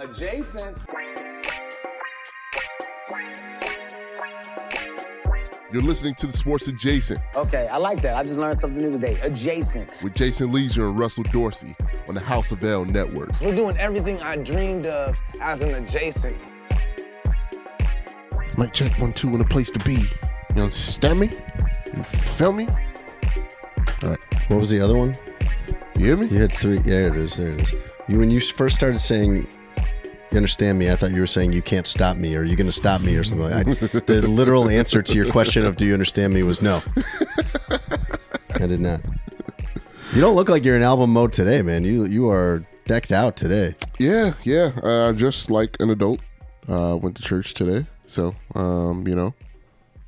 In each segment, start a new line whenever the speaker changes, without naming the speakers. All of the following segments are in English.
Adjacent.
You're listening to the Sports Adjacent
Okay, I like that. I just learned something new today. Adjacent.
with Jason Lieser and Russell Dorsey on the House of L Network.
We're doing everything I dreamed of as an adjacent.
Might check one, two in a place to be. You understand me? You feel me? All right.
What was the other one?
You hear me?
You had three. Yeah, it is. There it is. You when you first started saying, "You understand me," I thought you were saying, "You can't stop me," or you're going to stop me," or something. Like that. the literal answer to your question of "Do you understand me?" was no. I did not. You don't look like you're in album mode today, man. You you are decked out today.
Yeah, yeah. Uh, just like an adult. Uh, went to church today. So, um, you know,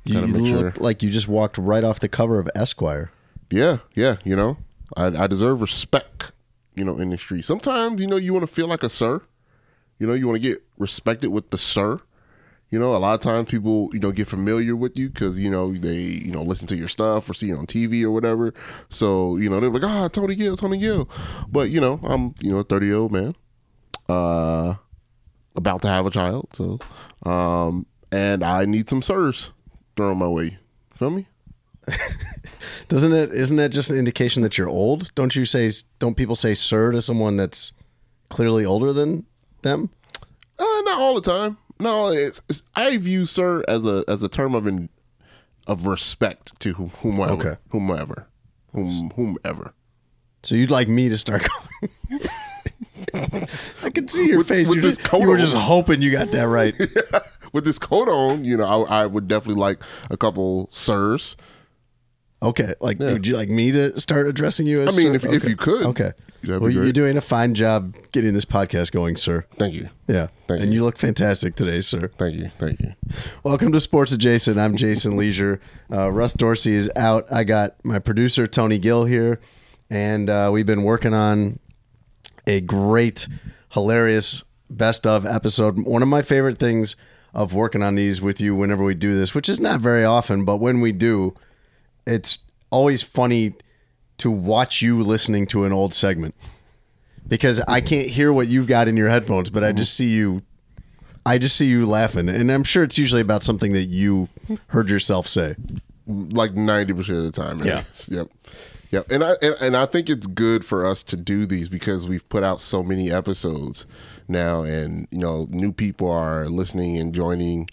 You,
Gotta
you
make
look
sure.
like you just walked right off the cover of Esquire.
yeah, yeah, you know, I, I deserve respect, you know, in the street. Sometimes, you know, you want to feel like a sir. You know, you want to get respected with the sir. You know, a lot of times people, you know, get familiar with you because, you know, they, you know, listen to your stuff or see you on TV or whatever. So, you know, they're like, ah, Tony Gill, Tony Gill. But, you know, I'm, you know, a 30 year old man, uh, about to have a child. So, um, and I need some sirs thrown my way. Feel me?
Doesn't it? Isn't that just an indication that you're old? Don't you say? Don't people say "sir" to someone that's clearly older than them?
Uh, not all the time. No, it's, it's, I view sir as a as a term of in, of respect to whom, whomever,
Okay.
whomever, whom, whomever.
So you'd like me to start calling? I can see your
With-
face.
with
just, you were
on.
just hoping you got that right.
With this coat on, you know, I, I would definitely like a couple sirs.
Okay, like would you like me to start addressing you as?
I mean,
sir?
if- if
Okay.
you could,
Okay.
that'd
well, you're
great.
doing a fine job getting this podcast going, sir.
Thank you,
Yeah,
Thank
and
you.
you look fantastic today, sir.
thank you, thank you.
Welcome to Sports Adjacent. I'm Jason Lieser. Uh, Russ Dorsey is out. I got my producer Tony Gill here, and uh, we've been working on a great, hilarious best of episode. One of my favorite things of working on these with you whenever we do this, which is not very often, but when we do, it's always funny to watch you listening to an old segment because I can't hear what you've got in your headphones, but I mm-hmm. just see you I just see you laughing, and I'm sure it's usually about something that you heard yourself say.
like ninety percent of the time. it
Yeah.
is. Yep. Yep. And I and, and I think it's good for us to do these because we've put out so many episodes now, and you know, new people are listening and joining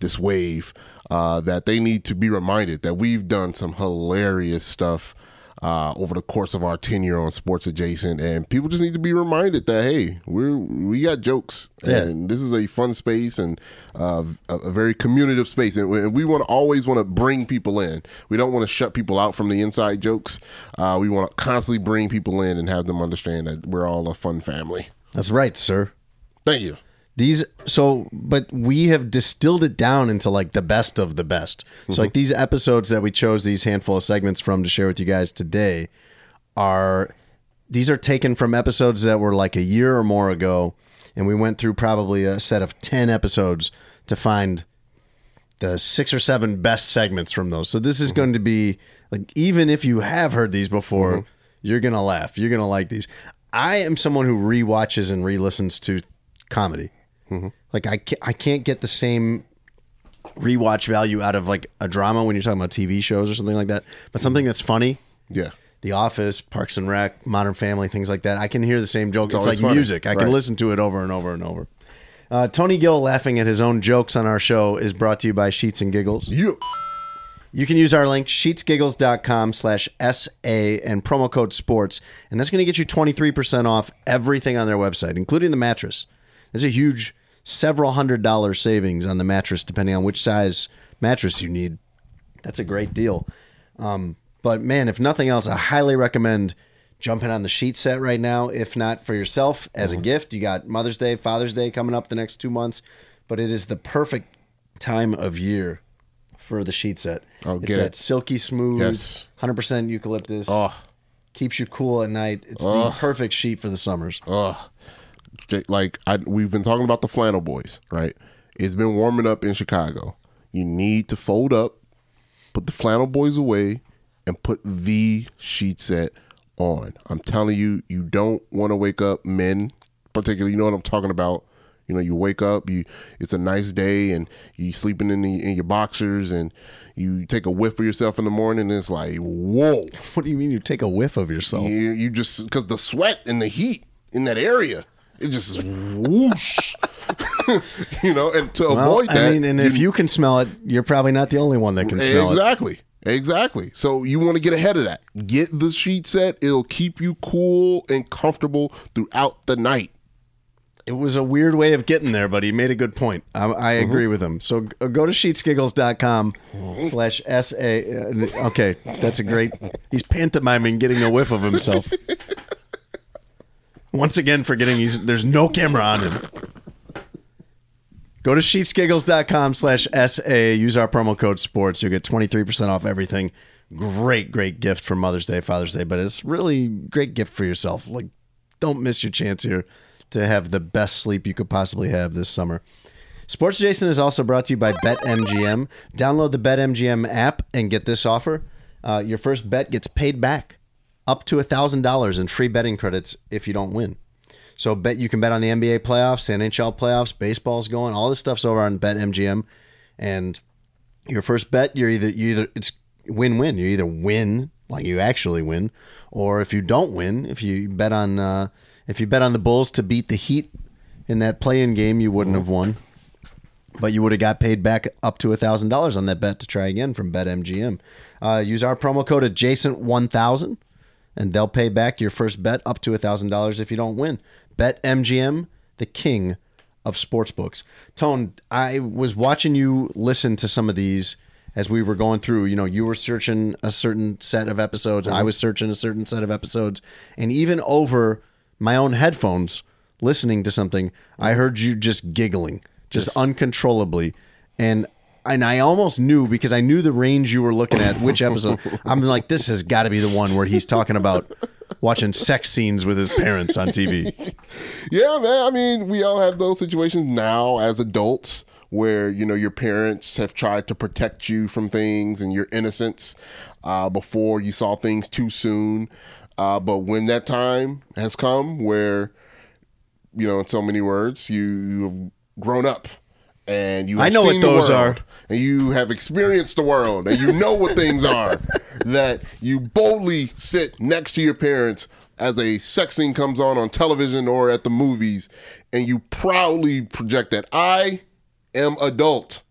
this wave. Uh, that they need to be reminded that we've done some hilarious stuff uh, over the course of our tenure on Sports Adjacent, and people just need to be reminded that hey, we're we got jokes,
Yeah.
and this is a fun space and uh, a, a very communicative space, and we, and we want to always want to bring people in. We don't want to shut people out from the inside jokes. Uh, we want to constantly bring people in and have them understand that we're all a fun family.
That's right, sir.
Thank you.
These so, but we have distilled it down into like the best of the best. So, like mm-hmm. these episodes that we chose these handful of segments from to share with you guys today are these are taken from episodes that were like a year or more ago, and we went through probably a set of ten episodes to find the six or seven best segments from those. So this is mm-hmm. going to be like even if you have heard these before, mm-hmm. you're gonna laugh. You're gonna like these. I am someone who re-watches and re-listens to comedy. Like I can't, I can't get the same rewatch value out of like a drama when you're talking about TV shows or something like that. But something that's funny,
Yeah.
The Office, Parks and Rec, Modern Family, things like that. I can hear the same jokes. It's,
always
like
funny.
music. I can listen to it over and over and over. Uh, Tony Gill laughing at his own jokes on our show is brought to you by Sheets and Giggles.
You.
You can use our link, sheetsgiggles.com slash SA and promo code sports. And that's going to get you 23% off everything on their website, including the mattress. There's a huge several hundred dollar savings on the mattress, depending on which size mattress you need. That's a great deal. Um, but man, if nothing else, I highly recommend jumping on the sheet set right now. If not for yourself as
Mm-hmm.
a gift, you got Mother's Day, Father's Day coming up the next two months. But it is the perfect time of year for the sheet set.
Oh,
it's
get
that
it.
silky smooth,
Yes.
100% eucalyptus.
Oh.
Keeps you cool at night. It's the perfect sheet for the summers.
Ugh. Like I, we've been talking about the flannel boys, right? It's been warming up in Chicago. You need to fold up, put the flannel boys away, and put the sheet set on. I'm telling you, you don't want to wake up men, particularly. You know what I'm talking about. You know, you wake up, you it's a nice day, and you sleeping in the, in your boxers, and you take a whiff of yourself in the morning, and it's like, whoa!
What do you mean you take a whiff of yourself?
You, you just because the sweat and the heat in that area, it just whoosh. you know, and to
Well,
avoid that,
I mean, and if you can smell it, you're probably not the only one that can smell it.
exactly. Exactly. So you want to get ahead of that. Get the sheet set. It'll keep you cool and comfortable throughout the night.
It was a weird way of getting there, but he made a good point. I, I mm-hmm. agree with him. So uh, go to sheetsgiggles.com mm-hmm. slash SA. uh, Okay, that's a great. He's pantomiming getting a whiff of himself. Once again, forgetting he's there's no camera on him. Go to sheetsgiggles.com slash SA. Use our promo code sports. You'll get 23% off everything. Great, great gift for Mother's Day, Father's Day, but it's really great gift for yourself. Like, don't miss your chance here to have the best sleep you could possibly have this summer. Sports Adjacent is also brought to you by BetMGM. Download the BetMGM app and get this offer. Uh, your first bet gets paid back up to $1,000 in free betting credits if you don't win. So bet you can bet on the NBA playoffs, NHL playoffs, baseball's going, all this stuff's over on BetMGM. And your first bet, you're either you either it's win-win. You either win, like you actually win, or if you don't win, if you bet on uh, if you bet on the Bulls to beat the Heat in that play-in game, you wouldn't have won. But you would have got paid back up to thousand dollars on that bet to try again from BetMGM. Uh, use our promo code adjacent one thousand, and they'll pay back your first bet up to thousand dollars if you don't win. Bet MGM, the king of sportsbooks. Tone, I was watching you listen to some of these as we were going through. You know, you were searching a certain set of episodes, I mm-hmm. was searching a certain set of episodes, and even over my own headphones, listening to something, I heard you just giggling, just uncontrollably, and. And I almost knew because I knew the range you were looking at, which episode. I'm like, this has got to be the one where he's talking about watching sex scenes with his parents on TV.
Yeah, man. I mean, we all have those situations now as adults where you know your parents have tried to protect you from things and your innocence uh, before you saw things too soon. Uh, but when that time has come, where you know, in so many words, you, you have grown up and you. Have
I know what those
world,
are.
and you have experienced the world, and you know what things are. That you boldly sit next to your parents as a sex scene comes on on television or at the movies, and you proudly project that I am adult,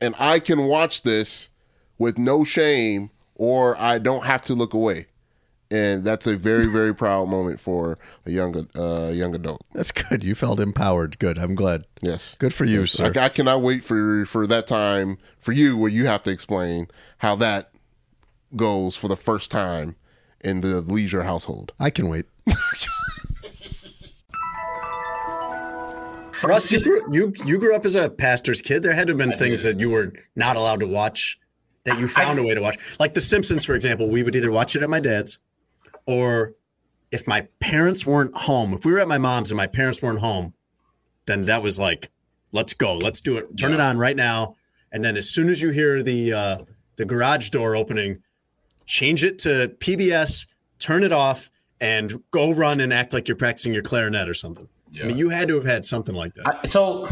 and I can watch this with no shame, or I don't have to look away. And that's a very, very proud moment for a young, uh, young adult.
That's good. You felt empowered. Good. I'm glad.
Yes.
Good for you, sir.
I, I cannot wait for for that time for you where you have to explain how that goes for the first time in the Lieser household.
I can wait.
Russ, you grew, you you grew up as a pastor's kid. There had to have been things that you were not allowed to watch that you found a way to watch. Like The Simpsons, for example. We would either watch it at my dad's, or if my parents weren't home. If we were at my mom's and my parents weren't home, then that was like, let's go, let's do it. Turn it on right now. And then as soon as you hear the uh, the garage door opening, change it to PBS, turn it off, and go run and act like you're practicing your clarinet or something. I mean, you had to have had something like that.
I- so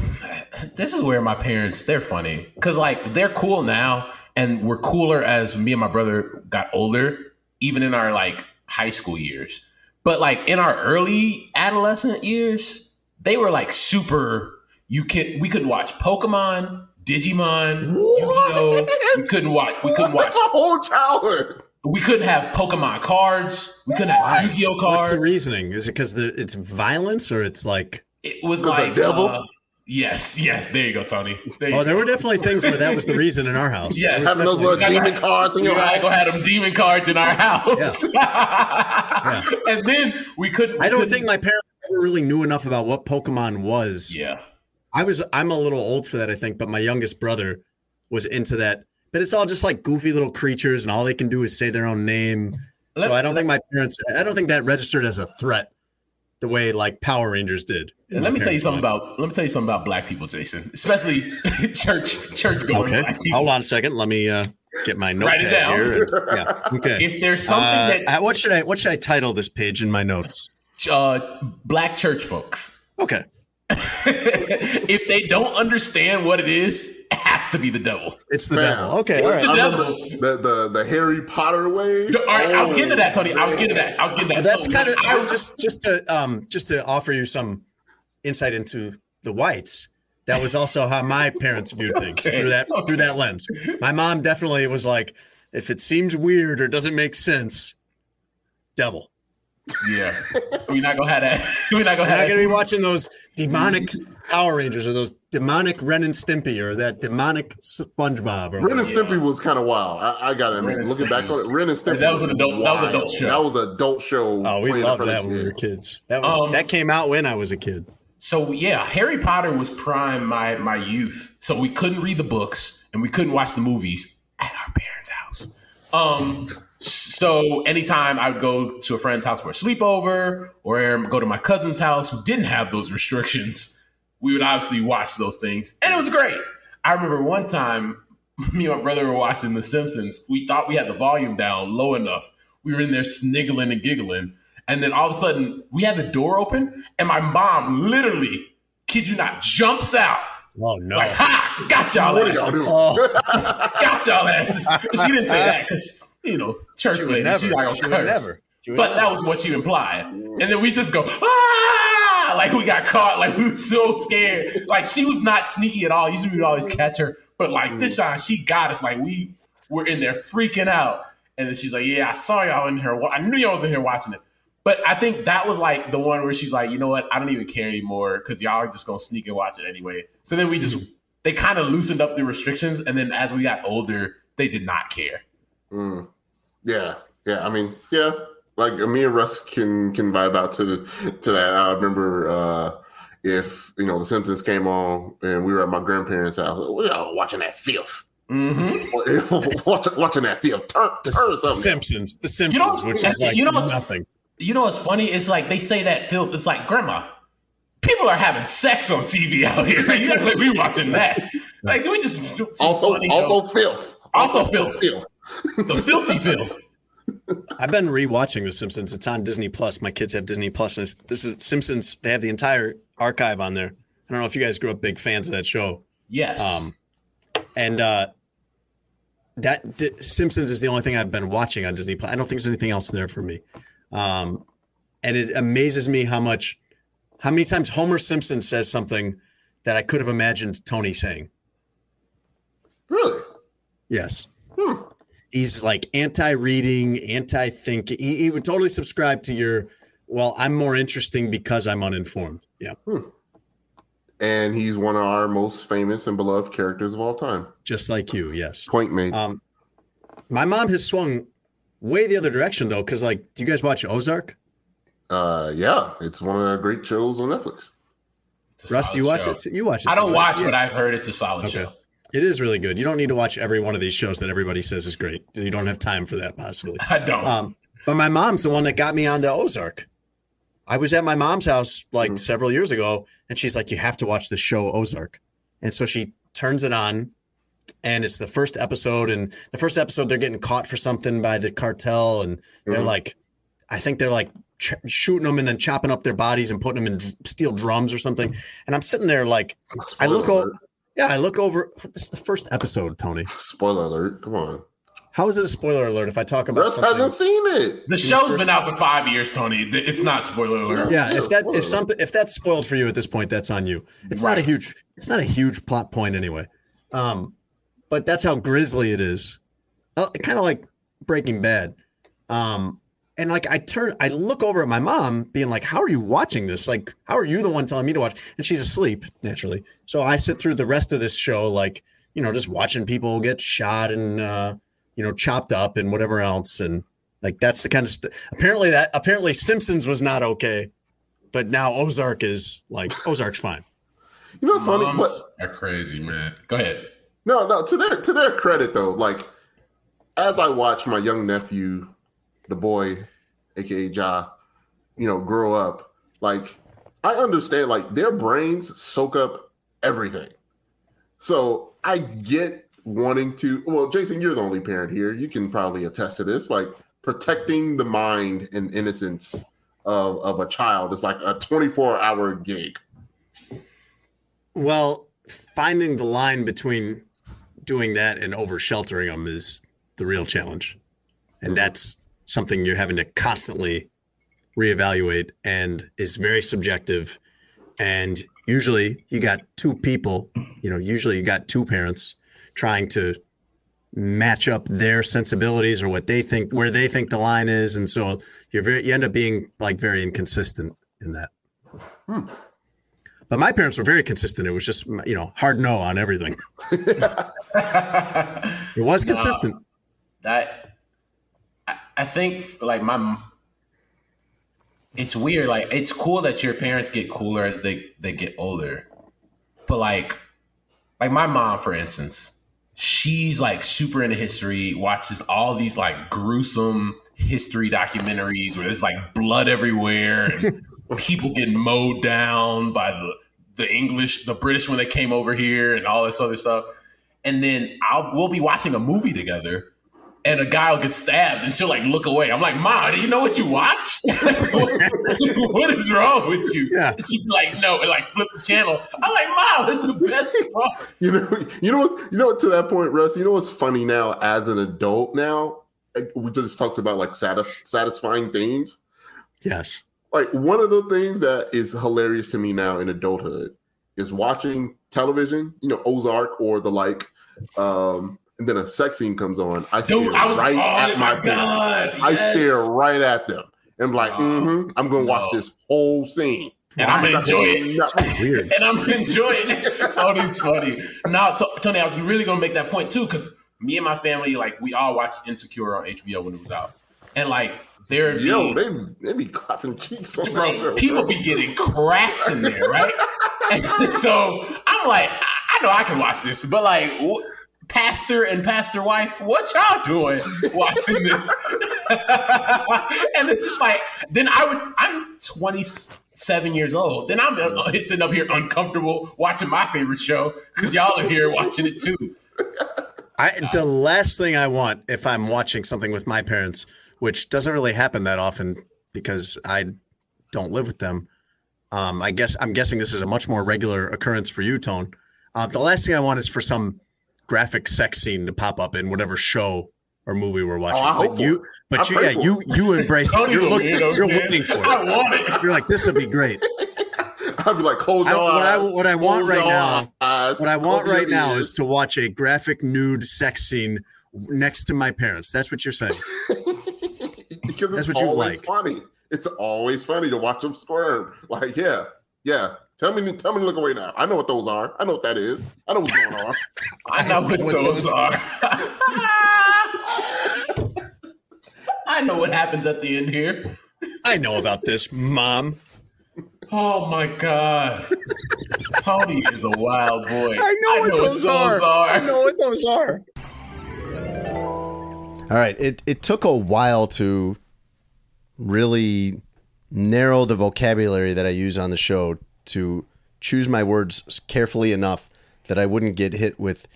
this is where my parents they're funny because like they're cool now and we're cooler as me and my brother got older even in our like high school years but like in our early adolescent years they were like super you could we could watch pokemon digimon Yu-Gi-Oh! we couldn't watch we couldn't watch
That's a whole childhood.
we couldn't have pokemon cards we couldn't have yu-gi-oh
What's the reasoning? Is it because it's violence or it's like?
it was
The
like
devil?
uh, yes yes there you go tony there you
Oh,
go.
there were definitely things where that was the reason in our house.
Yes.
Having those little
Gotta-
demon cards in your
we gotta
house.
go have them demon cards in our house. and then we couldn't.
I don't
couldn't-
think my parents ever really knew enough about what Pokemon was.
Yeah.
I was. I'm a little old for that, I think. But my youngest brother was into that. But it's all just like goofy little creatures, and all they can do is say their own name.
Let-
so I don't think my parents. I don't think that registered as a threat, the way like Power Rangers did.
And let me tell you something
life.
about. Let me tell you something about black people, Jason. Especially church church going
Okay, hold on a second. Let me uh, get my notepad
Write it down.
here. and- yeah. Okay.
If there's something
Uh,
that
what should I what should I title this page in my notes?
uh, black church folks.
Okay.
if they don't understand what it is, to be the devil.
It's the
Man.
devil. Okay, all
It's
right.
the
I
devil.
the, the the Harry Potter way.
All right, I was getting to that, Tony. I was
Oh,
getting to that. I was getting to that.
That's
So,
kind of
I was
just just to um just to offer you some insight into the whites. That was also how my parents viewed things
Okay.
through that through that lens. My mom definitely was like, if it seems weird or doesn't make sense, devil.
Yeah, we're not gonna have that. We're not gonna
We're
have
not gonna
that.
be watching those demonic Power Rangers or those demonic Ren and Stimpy or that demonic SpongeBob. Or
Ren and
whatever.
Stimpy was kind of wild. I, I gotta admit,
Ren and
looking back on it, Ren and Stimpy.
That was an adult- that was an adult show.
That was an adult show.
Oh, we loved that when we were
kids.
kids. That was
Um,
that came out when I was a kid.
So yeah, Harry Potter was prime my my youth. So we couldn't read the books and we couldn't watch the movies at our parents' house. Um, so anytime I would go to a friend's house for a sleepover or go to my cousin's house who didn't have those restrictions, we would obviously watch those things, and it was great. I remember one time, me and my brother were watching The Simpsons. We thought we had the volume down low enough. We were in there sniggling and giggling, and then all of a sudden we had the door open, and my mom literally, kid you not, jumps out
Oh no!
like, "Ha! Got y'all
What are y'all doing?
Oh,
Got y'all asses!" She didn't say that because you know church
she
lady.
never.
She's not gonna
She would
curse.
never. She
But
never.
that was what she implied. And then we just go, ah, like we got caught, like we were so scared. Like she was not sneaky at all. Usually we would always catch her. But like this time, she got us. Like we were in there freaking out. And then she's like, Yeah, I saw y'all in here. I knew y'all was in here watching it. But I think that was like the one where she's like, you know what? I don't even care anymore because y'all are just gonna sneak and watch it anyway. So then we just they kind of loosened up the restrictions, and then as we got older, they did not care.
Mm. Yeah, yeah. I mean, yeah. Like me and Russ can can vibe out to to that. I remember uh if you know the Simpsons came on and we were at my grandparents' house, we all watching that filth.
Mm-hmm.
watching, watching that filth. Turn,
the
turn something.
Simpsons, the Simpsons,
know-
which is like
you know
nothing.
You know what's funny? It's like they say that filth. It's like grandma. People are having sex on TV out here. Like, you gotta let me watching that. Like we just see
also,
funny
also
jokes.
filth.
Also filth.
filth.
the filthy filth.
I've been rewatching The Simpsons. It's on Disney Plus. My kids have Disney Plus, and it's, this is Simpsons. They have the entire archive on there. I don't know if you guys grew up big fans of that show.
Yes.
Um, and uh, that D- Simpsons is the only thing I've been watching on Disney Plus. I don't think there's anything else there for me. Um, and it amazes me how much, how many times Homer Simpson says something that I could have imagined Tony saying.
Really?
Yes.
Hmm.
He's like anti-reading, anti-thinking. He, he would totally subscribe to your. Well, I'm more interesting because I'm uninformed. Yeah,
And he's one of our most famous and beloved characters of all time.
just like you. Yes.
Point made.
Um, my mom has swung way the other direction though, because like, do you guys watch Ozark?
Uh, yeah, it's one of the great shows on Netflix.
Russ, you watch
show.
it? You watch it?
I don't
too,
watch,
right?
but I've heard it's a solid
Okay.
show.
It is really good. You don't need to watch every one of these shows that everybody says is great. You don't have time for that, possibly.
I don't.
Um, but my mom's the one that got me onto Ozark. I was at my mom's house like
Mhm.
several years ago, and she's like, "You have to watch the show Ozark." And so she turns it on, and it's the first episode. And the first episode, they're getting caught for something by the cartel, and they're
Mhm.
like, I think they're like ch- shooting them and then chopping up their bodies and putting them in dr- steel drums or something. And I'm sitting there like, I look over.
Alert.
Yeah, I look over. This is the first episode, Tony.
Spoiler alert! Come on,
How is it a spoiler alert if I talk about
Russ
something?
hasn't seen it.
the show's been out for five years, Tony. It's not spoiler alert.
Yeah,
Yeah,
if that if something if that's spoiled for you at this point, that's on you. It's not a huge it's not a huge plot point anyway. Um, but that's how grisly it is. Uh, kind of like Breaking Bad. Um, and like I turn, I look over at my mom, being like, "How are you watching this? Like, how are you the one telling me to watch?" And she's asleep naturally. So I sit through the rest of this show, like you know, just watching people get shot and uh, you know chopped up and whatever else, and like that's the kind of st- apparently that apparently Simpsons was not okay, but now Ozark is like Ozark's fine.
You know what's funny?
Moms
But
are crazy, man. Go ahead.
no, no. To their to their credit, though, like as I watch my young nephew, the boy, aka Ja, you know, grow up, like I understand, like their brains soak up everything. So I get wanting to. Well, Jason, you're the only parent here. You can probably attest to this. Like protecting the mind and innocence of of a child is like a 24 hour gig.
Well, finding the line between doing that and over sheltering them is the real challenge. And mm-hmm. that's something you're having to constantly reevaluate and is very subjective. And usually you got two people, you know, usually you got two parents trying to match up their sensibilities or what they think where they think the line is. And so you're very you end up being like very inconsistent in that. Hmm. But my parents were very consistent. It was just you know hard no on everything. It was consistent.
that I, think like my it's weird like it's cool that your parents get cooler as they they get older. But like like my mom for instance she's like super into history watches all these like gruesome history documentaries where there's like blood everywhere and people getting mowed down by the the english the british when they came over here and all this other stuff. And then I'll we'll be watching a movie together, and a guy will get stabbed, and she'll like look away. I'm like, Ma, do you know what you watch? what is wrong with you?
Yeah.
And she'd be like, No, and like flip the channel. I'm like, Mom, this is the best part.
You know, you know what? You know what? To that point, Russ. You know what's funny now? As an adult now, we just talked about like satis- satisfying things.
Yes.
Like one of the things that is hilarious to me now in adulthood is watching television. You know, Ozark or the like. Um, and then a sex scene comes on. I stare
I was
right
oh
at my
my
parents.
god.
I stare right at them. And I'm like,
Oh,
mm-hmm, I'm gonna watch this whole scene.
And I'm gonna enjoy it.
Weird.
and I'm enjoying it. Tony's funny. Now, T- Tony, I was really gonna make that point too, because me and my family, like, we all watched Insecure on HBO when it was out, and like, there be
Yo, they they be clapping cheeks on
bro,
show,
people
bro.
be getting cracked in there, right? and so I'm like, I, I know I can watch this, but like, wh- pastor and pastor wife, what y'all doing watching this? and it's just like, then I would, I'm 27 years old. Then I'm uh, sitting up here uncomfortable watching my favorite show because y'all are here watching it too.
I the last thing I want if I'm watching something with my parents, which doesn't really happen that often because I don't live with them. Um, I guess I'm guessing this is a much more regular occurrence for you, Tone. Uh, the last thing I want is for some graphic sex scene to pop up in whatever show or movie we're watching.
Oh,
but you, but
I
you, yeah, you you embrace it. You're looking, you're looking for
I
it.
want it.
You're like, this would be great.
I'd be like, close
I-
your
what I-
eyes.
what I want right now-
eyes,
What I want right now
ears.
is to watch a graphic nude sex scene next to my parents. That's what you're saying.
because
That's
it's
what you
always
like.
funny. It's always funny to watch them squirm. Like, yeah, yeah. Tell me, tell me to look away now. I know what those are. I know what that is. I know what's going on.
I know what
what
those
those
are. I know what happens at the end here.
I know about this, mom.
Oh my god. Tony is a wild boy.
I know, what, those, are. I know what those are.
All right. It it took a while to really narrow the vocabulary that I use on the show to choose my words carefully enough that I wouldn't get hit with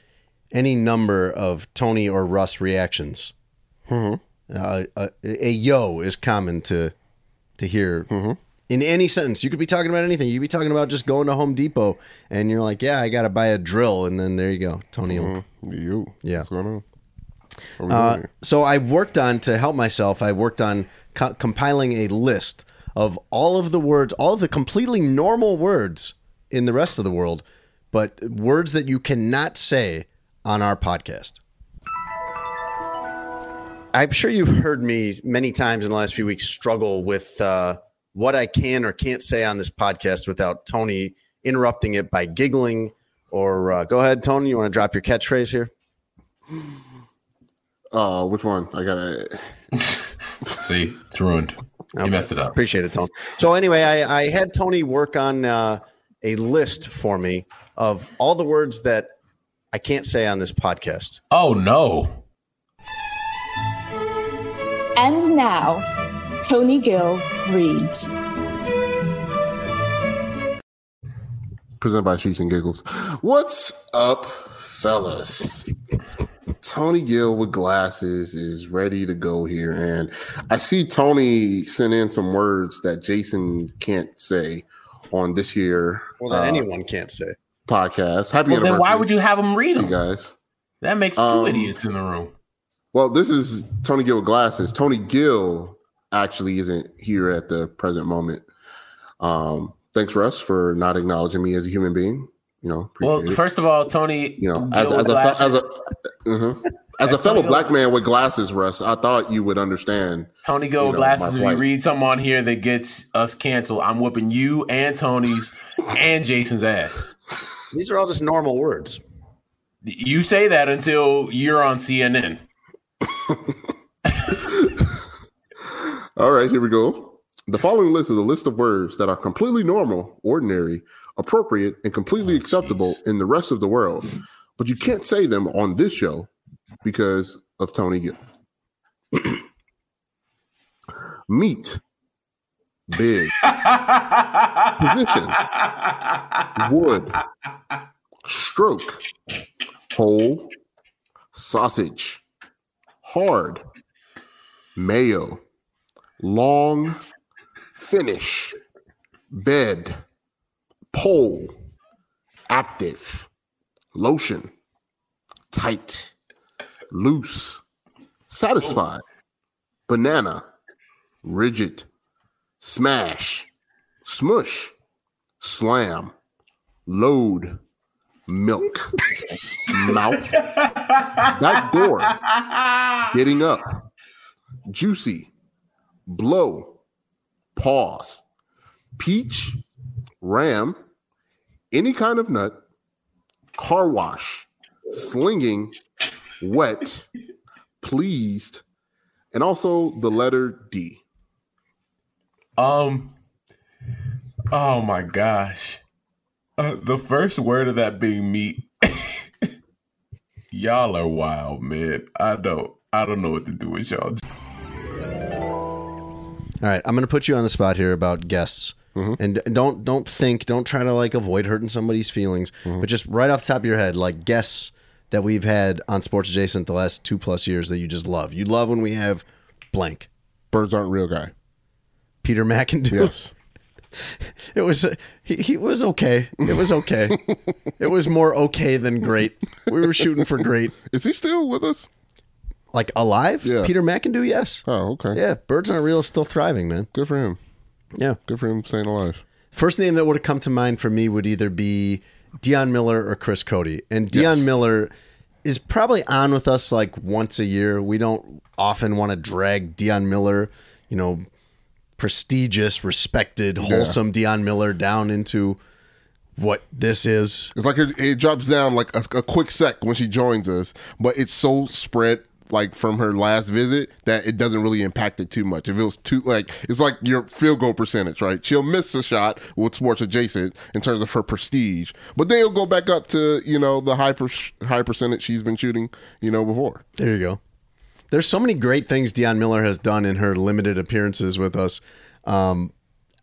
any number of Tony or Russ reactions. Uh, a, a yo is common to to hear in any sentence. You could be talking about anything. You could be talking about just going to Home Depot, and you're like, "Yeah, I got to buy a drill," and then there you go, Tony. will
You,
Yeah.
what's going on?
Uh, so I worked on to help myself. I worked on co- compiling a list of all of the words, all of the completely normal words in the rest of the world, but words that you cannot say on our podcast.
I'm sure you've heard me many times in the last few weeks struggle with uh, what I can or can't say on this podcast without Tony interrupting it by giggling. Or uh, go ahead, Tony. You want to drop your catchphrase here?
Uh, which one? I gotta.
See, it's ruined. You messed it up.
Appreciate it, Tony. So anyway, I, I had Tony work on uh, a list for me of all the words that I can't say on this podcast.
Oh no.
And now, Tony Gill reads.
Presented by Sheets and Giggles. What's up, fellas? Tony Gill with glasses is ready to go here. And I see Tony sent in some words that Jason can't say. on this year
Well, that
uh,
anyone can't say.
podcast. Happy
Well, then why would you have them read
you
them?
guys?
That makes two
Um,
idiots in the room.
Well, this is Tony Gill with glasses. Tony Gill actually isn't here at the present moment. Um, thanks, Russ, for not acknowledging me as a human being. You know,
Well,
it.
first of all, Tony,
you know, as,
Gill
as, a, as a mhm. as a fellow black man with glasses, Russ, I thought you would understand.
Tony Go
you know,
glasses.
my
If you read something on here that gets us canceled, I'm whooping you and Tony's and Jason's ass.
These are all just normal words.
You say that until you're on CNN.
All right, here we go. The following list is a list of words that are completely normal, ordinary, appropriate, and completely oh, acceptable in the rest of the world, but you can't say them on this show because of Tony Gill. Meat, big, position, wood, stroke, whole, sausage, hard, mayo, long, finish, bed, pole, active, lotion, tight, loose, satisfied, banana, rigid, smash, smush, slam, load, milk, mouth, back door, getting up, juicy, blow, pause, peach, ram, any kind of nut, car wash, slinging, wet, pleased, and also the letter D.
Um. Oh my gosh. Uh, the first word of that being meat. y'all are wild, man. I don't. I don't know what to do with y'all.
All right, I'm going to put you on the spot here about guests, Mm-hmm. and don't don't think, don't try to like avoid hurting somebody's feelings, mm-hmm. but just right off the top of your head, like guess that we've had on Sports Adjacent the last two plus years that you just love. You love when we have blank
Birds aren't real guy.
Peter McIndoe.
Yes.
It was he, he was okay. It was okay. it was more okay than great. We were shooting for great.
Is he still with us?
Like alive?
Yeah.
Peter McIndoe, yes.
Oh, okay.
Yeah, Birds Aren't Real is still thriving, man.
Good for him.
Yeah.
Good for him staying alive.
First name that would have come to mind for me would either be Dionne Miller or Chris Cody. And Dionne Miller is probably on with us like once a year. We don't often want to drag Dionne Miller, you know, prestigious, respected, wholesome Dionne Miller down into what this is.
It's like it, it drops down like a, a quick sec when she joins us, but it's so spread like from her last visit that it doesn't really impact it too much. If it was too like it's like your field goal percentage, right? She'll miss a shot with sports adjacent in terms of her prestige, but then it'll go back up to you know the high per, high percentage she's been shooting, you know, before.
There you go. There's so many great things Dionne Miller has done in her limited appearances with us. Um,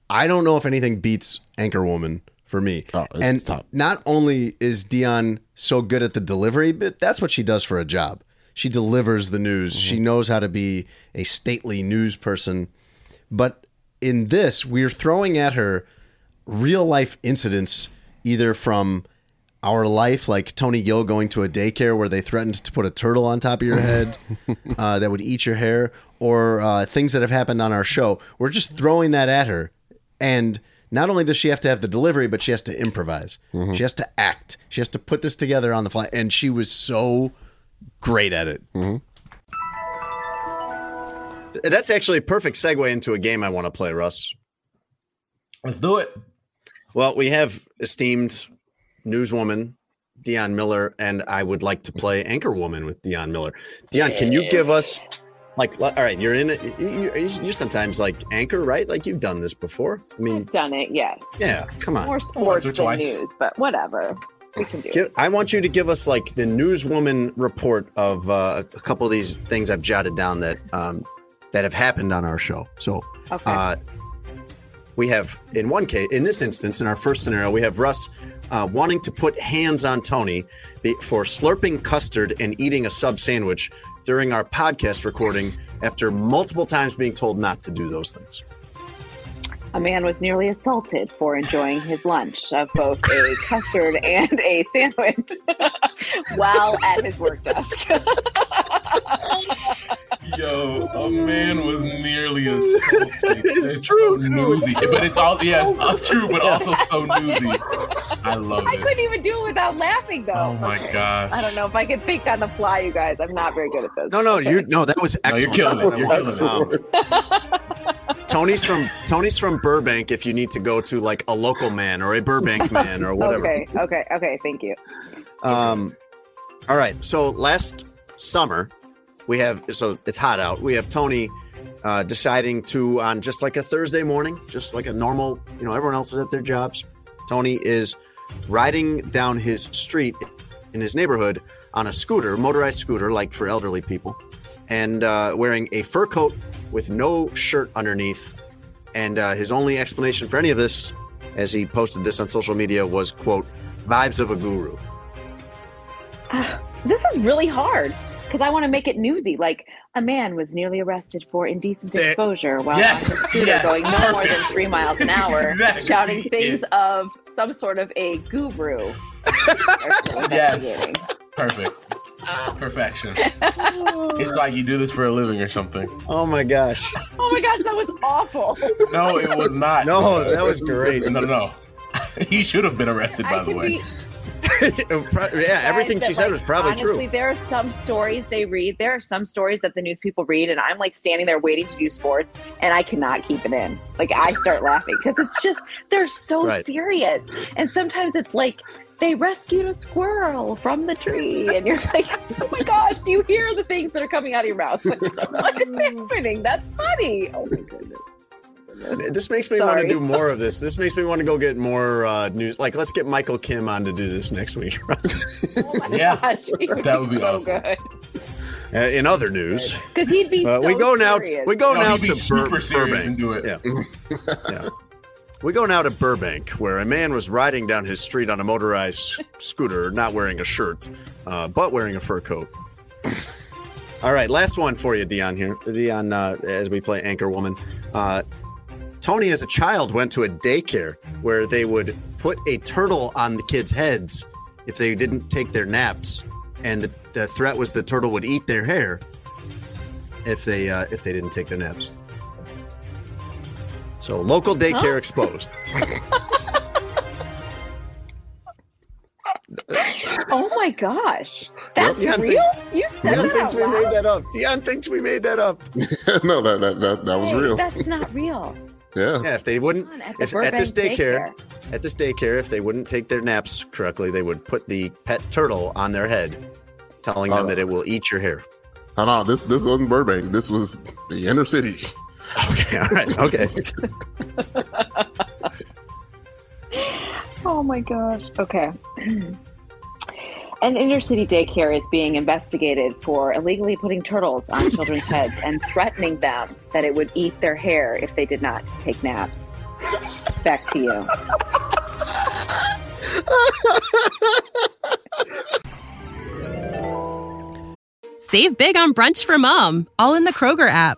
I don't know if anything beats Anchorwoman for me.
Oh,
and
top.
not only is Dionne so good at the delivery, but that's what she does for a job. She delivers the news. She
Mm-hmm.
knows how to be a stately news person. But in this, we're throwing at her real life incidents, either from our life, like Tony Gill going to a daycare where they threatened to put a turtle on top of your head uh, that would eat your hair, or uh, things that have happened on our show. We're just throwing that at her. And not only does she have to have the delivery, but she has to improvise. She has to act. She has to put this together on the fly. And she was so great at it. Mm-hmm.
That's actually a perfect segue into a game I want to play, Russ.
Let's do it.
Well, we have esteemed newswoman Dionne Miller, and I would like to play Anchorwoman with Dionne Miller. Dionne, can you give us like, all right, you're in it. You, you, you sometimes like anchor, right? Like you've done this before. I mean,
I've done it, yes.
yeah, come on.
More sports
or
than
twice.
news, but whatever. We can do
Give. I want you to give us like the newswoman report of uh, a couple of these things I've jotted down that um, that have happened on our show. So,
Okay.
uh, we have in one case, in this instance, in our first scenario, we have Russ uh, wanting to put hands on Tony for slurping custard and eating a sub sandwich during our podcast recording after multiple times being told not to do those things.
A man was nearly assaulted for enjoying his lunch of both a custard and a sandwich while at his work desk.
Yo, a man was nearly assaulted.
It's true,
so
too.
newsy, but it's all yes, uh, true, but also so newsy. I love
I
it.
I couldn't even do it without laughing, though.
Oh my gosh.
I don't know if I could think on the fly, you guys. I'm not very good at this.
No, no, you no, that was
No, you're
excellent.
killing it. You're killing it.
Tony's from Tony's from Burbank. If you need to go to like a local man or a Burbank man or whatever.
Okay, okay, okay. Thank you.
Um, all right. So last summer, we have so it's hot out. We have Tony uh, deciding to on just like a Thursday morning, just like a normal, you know, everyone else is at their jobs. Tony is riding down his street in his neighborhood on a scooter, motorized scooter, like for elderly people, and uh, wearing a fur coat with no shirt underneath. And uh, his only explanation for any of this, as he posted this on social media, was quote vibes of a guru.
This is really hard because I want to make it newsy. Like a man was nearly arrested for indecent exposure while
Yes,
on his scooter
yes,
going no more than three miles an hour,
Exactly.
shouting things of some sort of a guru.
Yes. Perfect. Perfection. It's like you do this for a living or something.
Oh my gosh.
Oh my gosh, that was awful.
No, it was not.
No, that was great.
No, no, no. He should have been arrested, by
I
the way.
be-
yeah, everything
that,
she said
like,
was probably
honestly,
true.
There are some stories they read. There are some stories that the news people read, and I'm like standing there waiting to do sports, and I cannot keep it in. Like I start laughing because it's just they're so
Right.
serious, and sometimes it's like they rescued a squirrel from the tree, and you're like, oh my gosh, do you hear the things that are coming out of your mouth? Like, what is happening? That's funny. Oh my goodness.
This makes me want to do more of this. This makes me want to go get more uh, news. Like, let's get Michael Kim on to do this next week.
Oh
Yeah,
gosh, he
that would be
so
awesome.
good.
Uh, in other news,
Because he'd be.
uh, we
so
go now.
serious.
We go
No,
now
he'd be
to
super
Bur-
serious
Burbank.
and do it.
Yeah. yeah. We go now to Burbank, where a man was riding down his street on a motorized scooter, not wearing a shirt, uh, but wearing a fur coat. All right, last one for you, Dionne. Here, Dionne, uh, as we play Anchor Woman. Uh, Tony, as a child, went to a daycare where they would put a turtle on the kids' heads if they didn't take their naps, and the, the threat was the turtle would eat their hair if they uh, if they didn't take their naps. So local daycare exposed.
Oh my gosh, that's
Yeah, I think-
real. You said
Dionne
that
thinks
out
we made that up. Dionne thinks we made that up.
no, that, that that that was
Hey,
real.
That's not real.
Yeah.
Yeah, if they wouldn't,
on, at the
if at this
Burbank
daycare, at this daycare, if they wouldn't take their naps correctly, they would put the pet turtle on their head, telling them
Oh.
that it will eat your hair.
Uh, I know this this wasn't Burbank. This was the inner city.
Okay, all right, okay.
Oh my gosh. Okay. An inner city daycare is being investigated for illegally putting turtles on children's heads and threatening them that it would eat their hair if they did not take naps. Back to you.
Save big on brunch for mom, all in the Kroger app.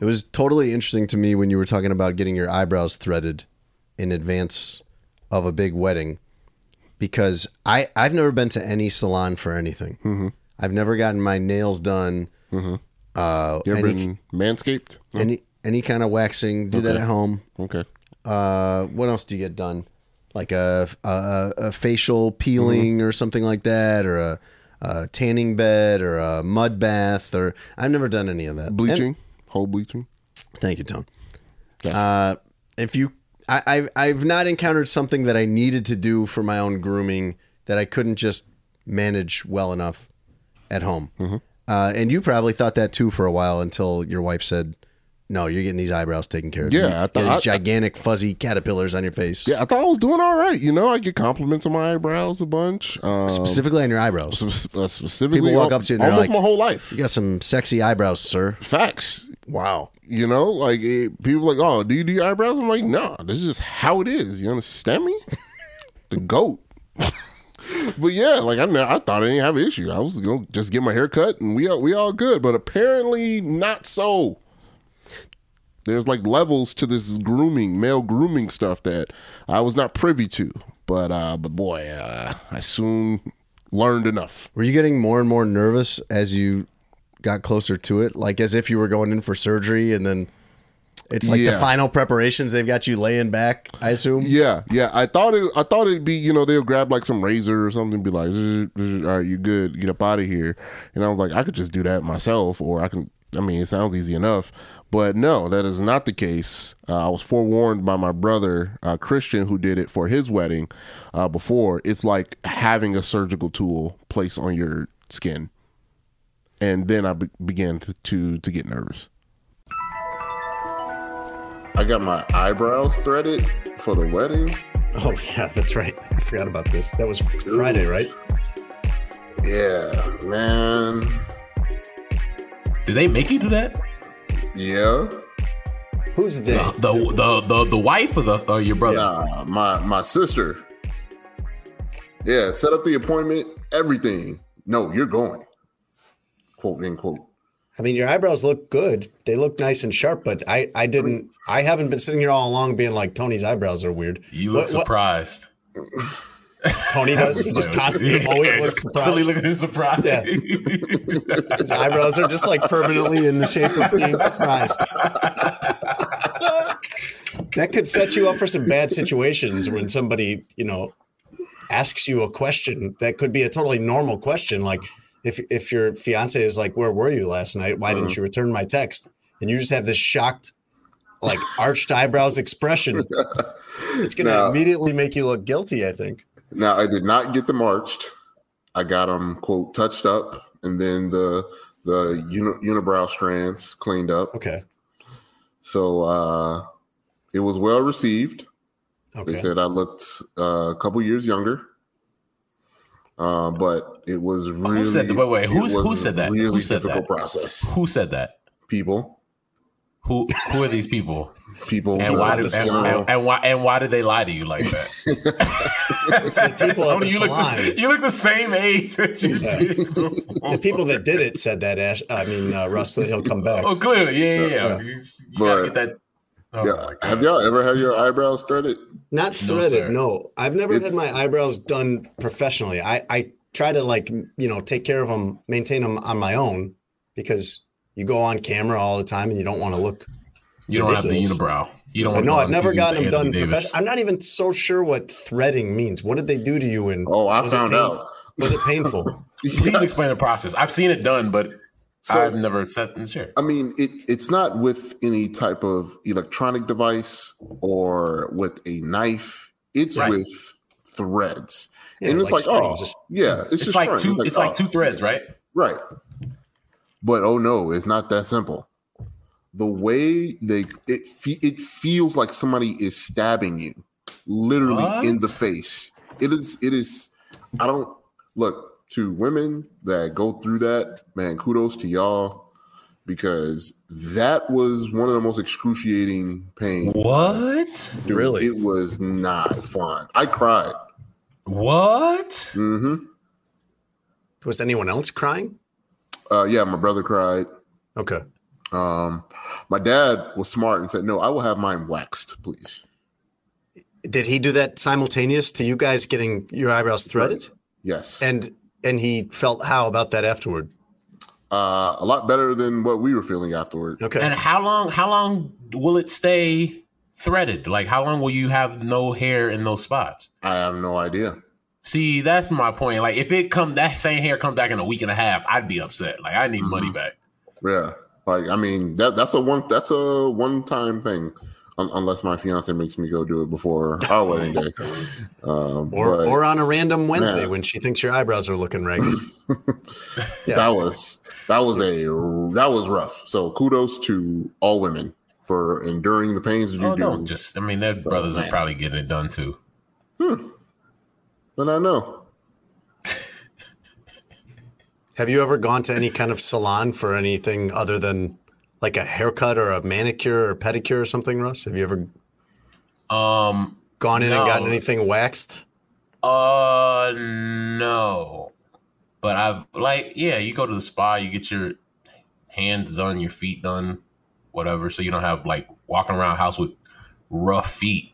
It was totally interesting to me when you were talking about getting your eyebrows threaded in advance of a big wedding because I, I've never been to any salon for anything. Mm-hmm. I've never gotten my nails done. Mm-hmm. Uh,
You ever
any,
been manscaped? No?
any any kind of waxing. Do that at home.
Okay.
Uh, what else do you get done? Like a a, a facial peeling or something like that, or a, a tanning bed, or a mud bath, or I've never done any of that. And-
Whole bleaching.
Thank you, Tom.
Gotcha.
Uh, if you, I, I've I've not encountered something that I needed to do for my own grooming that I couldn't just manage well enough at home. Uh, and you probably thought that too for a while until your wife said, no, you're getting these eyebrows taken care of.
Yeah,
You
I thought-
these
I-
gigantic fuzzy caterpillars on your face.
Yeah, I thought I was doing all right. You know, I get compliments on my eyebrows a bunch. Um,
specifically on your eyebrows.
spe- uh, specifically,
People walk
al-
up to you
almost
like-
my whole life.
You got some sexy eyebrows, sir.
Facts.
Wow.
You know, like it, people like, oh, do you do your eyebrows? I'm like, no, this is just how it is. You understand me? the goat. but yeah, like I, I thought I didn't have an issue. I was gonna just get my hair cut and we all, we all good. But apparently not so. There's like levels to this grooming, male grooming stuff that I was not privy to. But uh, but boy, uh, I soon learned enough.
Were you getting more and more nervous as you got closer to it? Like as if you were going in for surgery and then it's like the final preparations. They've got you laying back, I assume.
Yeah, yeah. I thought it. I thought it'd be you know they'll grab like some razor or something, and be like, "Zzz, zzz, all right, you good? Get up out of here. And I was like, I could just do that myself, or I can. I mean, it sounds easy enough, but no, that is not the case. Uh, I was forewarned by my brother uh, Christian, who did it for his wedding uh, before. It's like having a surgical tool placed on your skin, and then I be- began to, to to get nervous. I got my eyebrows threaded for the wedding.
Oh yeah, that's right. I forgot about this. That was Friday, right?
Yeah, man.
Did they make you do that?
Yeah.
Who's they?
The the the the wife or the or your brother?
Yeah, my my sister. Yeah, set up the appointment, everything. No, you're going. Quote unquote.
I mean, your eyebrows look good. They look nice and sharp, but I, I didn't. I haven't been sitting here all along being like Tony's eyebrows are weird.
You look
What- what-
surprised.
Tony does. He just constantly always looks
Silly looking surprised.
Yeah. His eyebrows are just like permanently in the shape of being surprised. that could set you up for some bad situations when somebody, you know, asks you a question that could be a totally normal question. Like if if your fiance is like, Where were you last night? Why didn't uh-huh. you return my text? And you just have this shocked, like arched eyebrows expression. It's gonna
Now-
immediately make you look guilty, I think.
Now I did not get them arched. I got them quote touched up, and then the the uni- unibrow strands cleaned up.
Okay.
So uh, it was well received.
Okay.
They said I looked uh, a couple years younger. Uh, but it was really
said- wait, wait,
it
who's- who said that?
Really
Who said
difficult
that?
process.
Who said that?
People,
Who who are these people?
people,
And why
do,
and, and, and why and why did they lie to you like that?
It's the people
Tony, you look
salon.
the, you look the same age that you
Yeah.
did.
the people that did it said that Ash. I mean, uh, Russ, that he'll come back.
Oh, clearly, yeah, yeah, yeah.
Yeah.
You, you gotta
But-
get that. Oh
yeah. Have y'all ever had your eyebrows threaded?
Not threaded.
sir.
No, I've never
It's-
had my eyebrows done professionally. I I try to like you know take care of them, maintain them on my own because you go on camera all the time and you don't want to look.
You don't have the
ridiculous.
unibrow. You don't.
But
wanna
no, I've never
TV
gotten them done
Anthony
I'm not even so sure what threading means. What did they do to you? And
Oh, I found
pain-
out.
Was it painful?
Please explain the process. I've seen it done, but
So-
I've never sat in the chair.
I mean, it, it's not with any type of electronic device or with a knife. It's
Right.
with threads,
Yeah,
and it's
like
like, oh,
just-
yeah, it's,
It's,
just
like two. It's like,
oh,
two threads, right?
right. But oh no, it's not that simple. The way they it fe- it feels like somebody is stabbing you, literally
What?
in the face. It is. It is. I don't look to women that go through that. Man, kudos to y'all because that was one of the most excruciating pains.
What?
Dude,
Really?
It was not fun. I cried.
What?
hmm
Was anyone else crying?
Uh, yeah, my brother cried.
Okay.
Um, my dad was smart and said, "No, I will have mine waxed, please."
Did he do that simultaneous to you guys getting your eyebrows threaded?
Yes,
And and he felt how about that afterward?
uh, a lot better than what we were feeling afterward.
Okay.
And how long? How long will it stay threaded? Like how long will you have no hair in those spots?
I have no idea.
See, that's my point. Like if it come that same hair come back in a week and a half, I'd be upset. Like I need money back.
Yeah, like I mean that that's a one that's a one time thing. un- unless my fiance makes me go do it before our wedding day. Um,
Or
but
or on a random Wednesday
Man.
when she thinks your eyebrows are looking ragged. yeah.
that was that was a that was rough. So kudos to all women for enduring the pains that you
Oh
do.
no, just I mean, their brothers are probably getting it done too.
But I know.
Have you ever gone to any kind of salon for anything other than like a haircut or a manicure or pedicure or something, Russ? Have you ever
Um,
gone in and gotten anything waxed?
uh, no, but I've like, yeah, you go to the spa, you get your hands done, your feet done, whatever, so you don't have like walking around the house with rough feet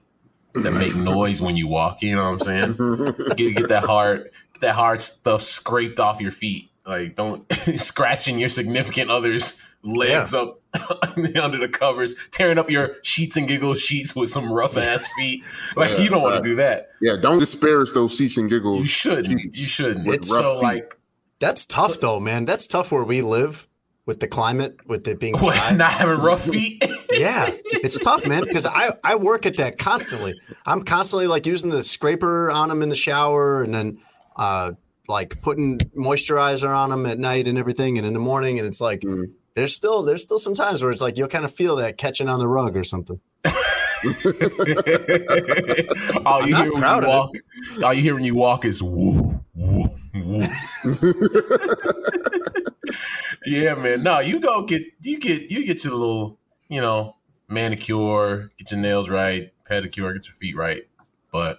that make noise when you walk. You know what I'm saying? get, get that hard, get that hard stuff scraped off your feet. Like, don't scratching your significant other's legs up under the covers, tearing up your sheets and giggles sheets with some rough ass feet. Like, you don't want to do that.
Yeah, don't disparage those sheets and giggles.
You shouldn't. You shouldn't. It's
rough
so
feet.
like
That's tough though, man. That's tough where we live with the climate, with it being
what, not having rough feet.
Yeah, it's tough, man. Because I I work at that constantly. I'm constantly like using the scraper on them in the shower, and then uh like putting moisturizer on them at night and everything, and in the morning. And it's like
Mm.
there's still there's still some times where it's like you'll kind of feel that catching on the rug or something.
all you
not
hear when you walk, all you hear when you walk is woo, woo, woo. yeah, man. No, you go get you get you get your little, you know, manicure, get your nails right, pedicure, get your feet right. But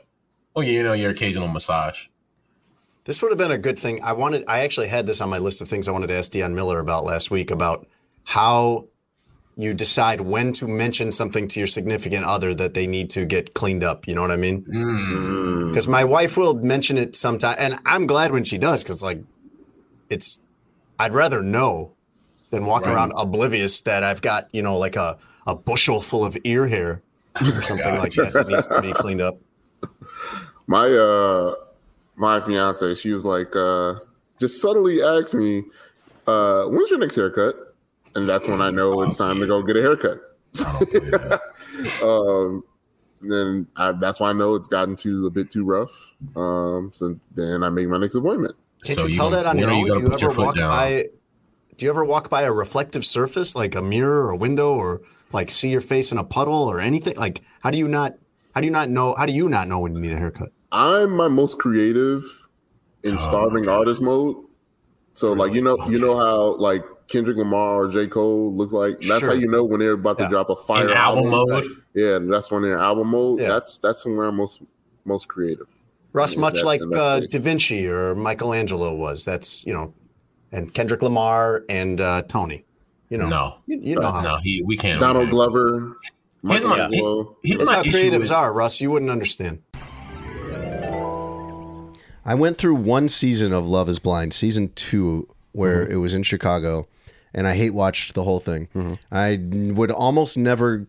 oh, yeah, you know, your occasional massage.
This would have been a good thing. I wanted. I actually had this on my list of things I wanted to ask Dionne Miller about last week about how you decide when to mention something to your significant other that they need to get cleaned up. You know what I mean?
Mm.
Because my wife will mention it sometime, and I'm glad when she does because like it's. I'd rather know than walk
Right.
around oblivious that I've got you know like a a bushel full of ear hair or something like that that needs to be cleaned up.
my uh my fiance, she was like, uh, just subtly asked me, uh, when's your next haircut? And that's when I know it's time to go get a haircut. um, then I, that's why I know it's gotten to a bit too rough. Um, so then I make my next appointment.
Can't
So
you
you
tell
gonna-
that on your own?
you
Do
gonna
you ever
foot
walk
down?
by? Do you ever walk by a reflective surface like a mirror or a window, or like see your face in a puddle or anything? Like, how do you not? How do you not know? How do you not know when you need a haircut?
I'm my most creative
Oh,
in starving artist mode. So like you know you know how like Kendrick Lamar or J Cole looks like. That's how you know when they're about to drop a fire
In album
album.
mode.
Yeah, that's when they're in album mode.
Yeah.
That's that's when I'm most most creative.
Russ, much
that-
like uh. Da Vinci or Michelangelo was. That's you know, and Kendrick Lamar and uh, Tony. You know,
No,
you, you know how.
no, he we can't.
Donald Glover,
Here's my-
Michelangelo.
Here's
That's
my
how
issue
creatives
with-
are, Russ. You wouldn't understand.
I went through one season of Love Is Blind, season two, where mm-hmm. it was in Chicago, and I hate watched the whole thing. Mm-hmm. I would almost never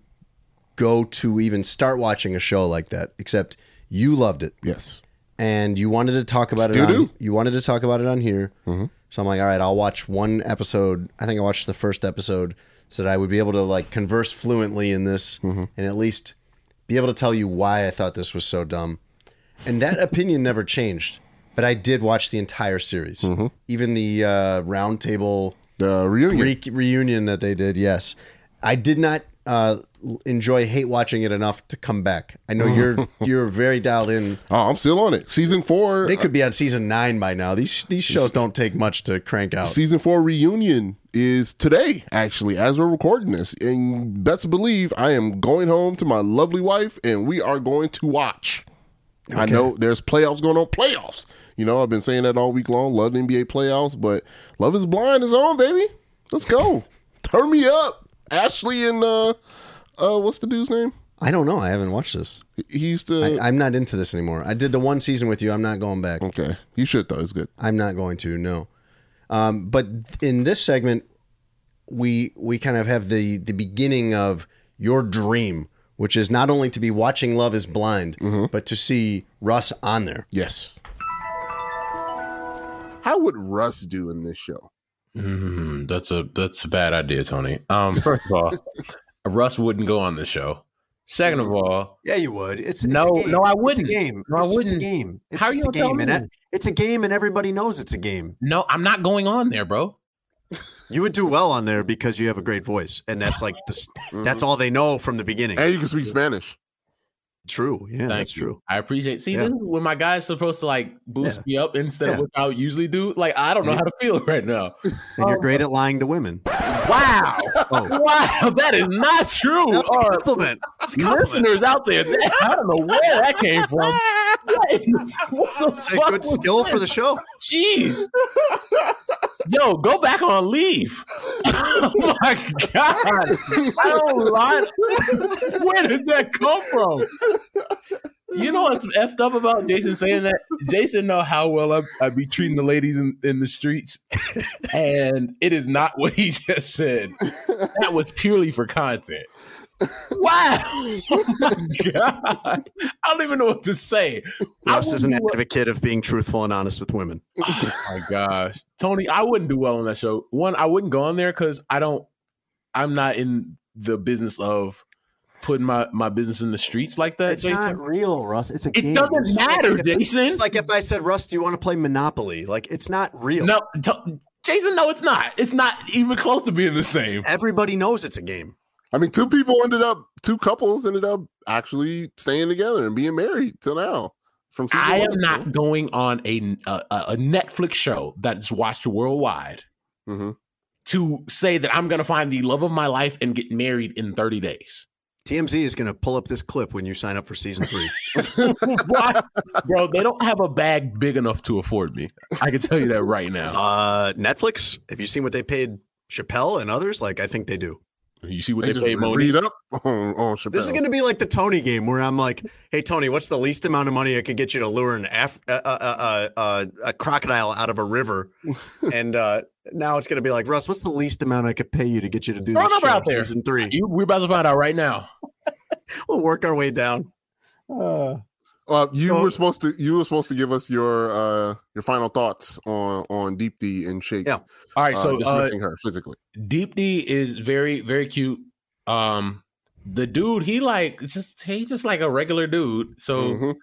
go to even start watching a show like that, except you loved it
Yes.
and you wanted to talk about
Still
it. On,
do.
You wanted to talk about it on here, mm-hmm. So I'm like, all right, I'll watch one episode. I think I watched the first episode so that I would be able to like converse fluently in this and at least be able to tell you why I thought this was so dumb. And that opinion never changed. But I did watch the entire series, even the uh, round table
The reunion.
re- reunion that they did. Yes, I did not uh, enjoy hate watching it enough to come back. I know you're you're very dialed in.
oh, I'm still on it. Season four.
They could be on season nine by now. These these shows don't take much to crank out.
season four reunion is today, actually, as we're recording this. And best believe I am going home to my lovely wife, and we are going to watch. I know there's playoffs going on. Playoffs. You know, I've been saying that all week long. Love the NBA playoffs, but Love is Blind is on, baby. Let's go. Turn me up. Ashley and uh uh what's the dude's name?
I don't know. I haven't watched this.
He used to
I, I'm not into this anymore. I did the one season with you. I'm not going back.
Okay. You should though, it's good.
I'm not going to. No. Um, but in this segment, we we kind of have the the beginning of your dream, which is not only to be watching Love Is Blind, but to see Russ on there.
Yes. How would Russ do in this show?
Mm, that's a that's a bad idea, Tony. Um, first of all, Russ wouldn't go on the show. Second of all,
Yeah, you would. It's, it's
No,
a game.
no, I
It's a
wouldn't.
game.
No, I
It's
wouldn't.
a game. It's
How
just
you
a game, and
me?
that- it's a game, and everybody knows it's a game.
no, I'm not going on there, bro.
You would do well on there because you have a great voice, and that's like the, that's all they know from the beginning.
And you can speak Spanish.
True. Yeah,
Thank
that's
you.
true.
I appreciate. See,
Yeah.
this is when my guy's supposed to like boost
Yeah.
me up instead of what I would usually do. Like I don't know how to feel right now.
And you're great at lying to women.
Wow,
Oh.
wow, that is not true.
That's a compliment. Compliment.
listeners out there, that- I don't know where that came from. what the
It's a good skill
that?
for the show.
Jeez. Yo, go back on leave. oh my god. I don't lie. Where did that come from? You know what's effed up about Jason saying that? Jason know how well I, I be treating the ladies in, in the streets. And it is not what he just said. That was purely for content. Wow. Oh my god. I don't even know what to say. I
Russ is an
wouldn't
advocate of being truthful and honest with women.
Oh my gosh, Tony, I wouldn't do well on that show. One, I wouldn't go on there because I don't. I'm not in the business of putting my my business in the streets like that.
It's
Jason.
not real, Russ. It's a
it
game.
doesn't
It's like
matter,
if-
Jason.
It's like if I said, Russ, do you want to play Monopoly? Like, it's not real.
no, t- Jason, no, it's not. It's not even close to being the same.
Everybody knows it's a game.
I mean, two people ended up, two couples ended up actually staying together and being married till now. From season
I
one.
am not going on a a, a Netflix show that's watched worldwide
Mhm.
to say that I'm going to find the love of my life and get married in 30 days.
TMZ is going to pull up this clip when you sign up for season three.
Why? Bro, they don't have a bag big enough to afford me. I can tell you that right now.
uh, Netflix, have you seen what they paid Chappelle and others? Like, I think they do.
You see what
They
they,
just
pay Moni?
read up on, on
This is going to be like the Tony game where I'm like, hey, Tony, what's the least amount of money I could get you to lure an Af- uh, uh, uh, uh, a crocodile out of a river? and uh, now it's going to be like, Russ, what's the least amount I could pay you to get you to do
Throw
this
out there.
Season three.
You, we're about to find out right now.
We'll work our way down. Uh,
Uh, you
So-
were supposed to you were supposed to give us your uh your final thoughts on on Deepti and Shake.
Yeah.
All right,
uh,
so uh,
dismissing her physically.
Deepti is very, very cute. Um, the dude, he like just he just like a regular dude. So,
Mhm.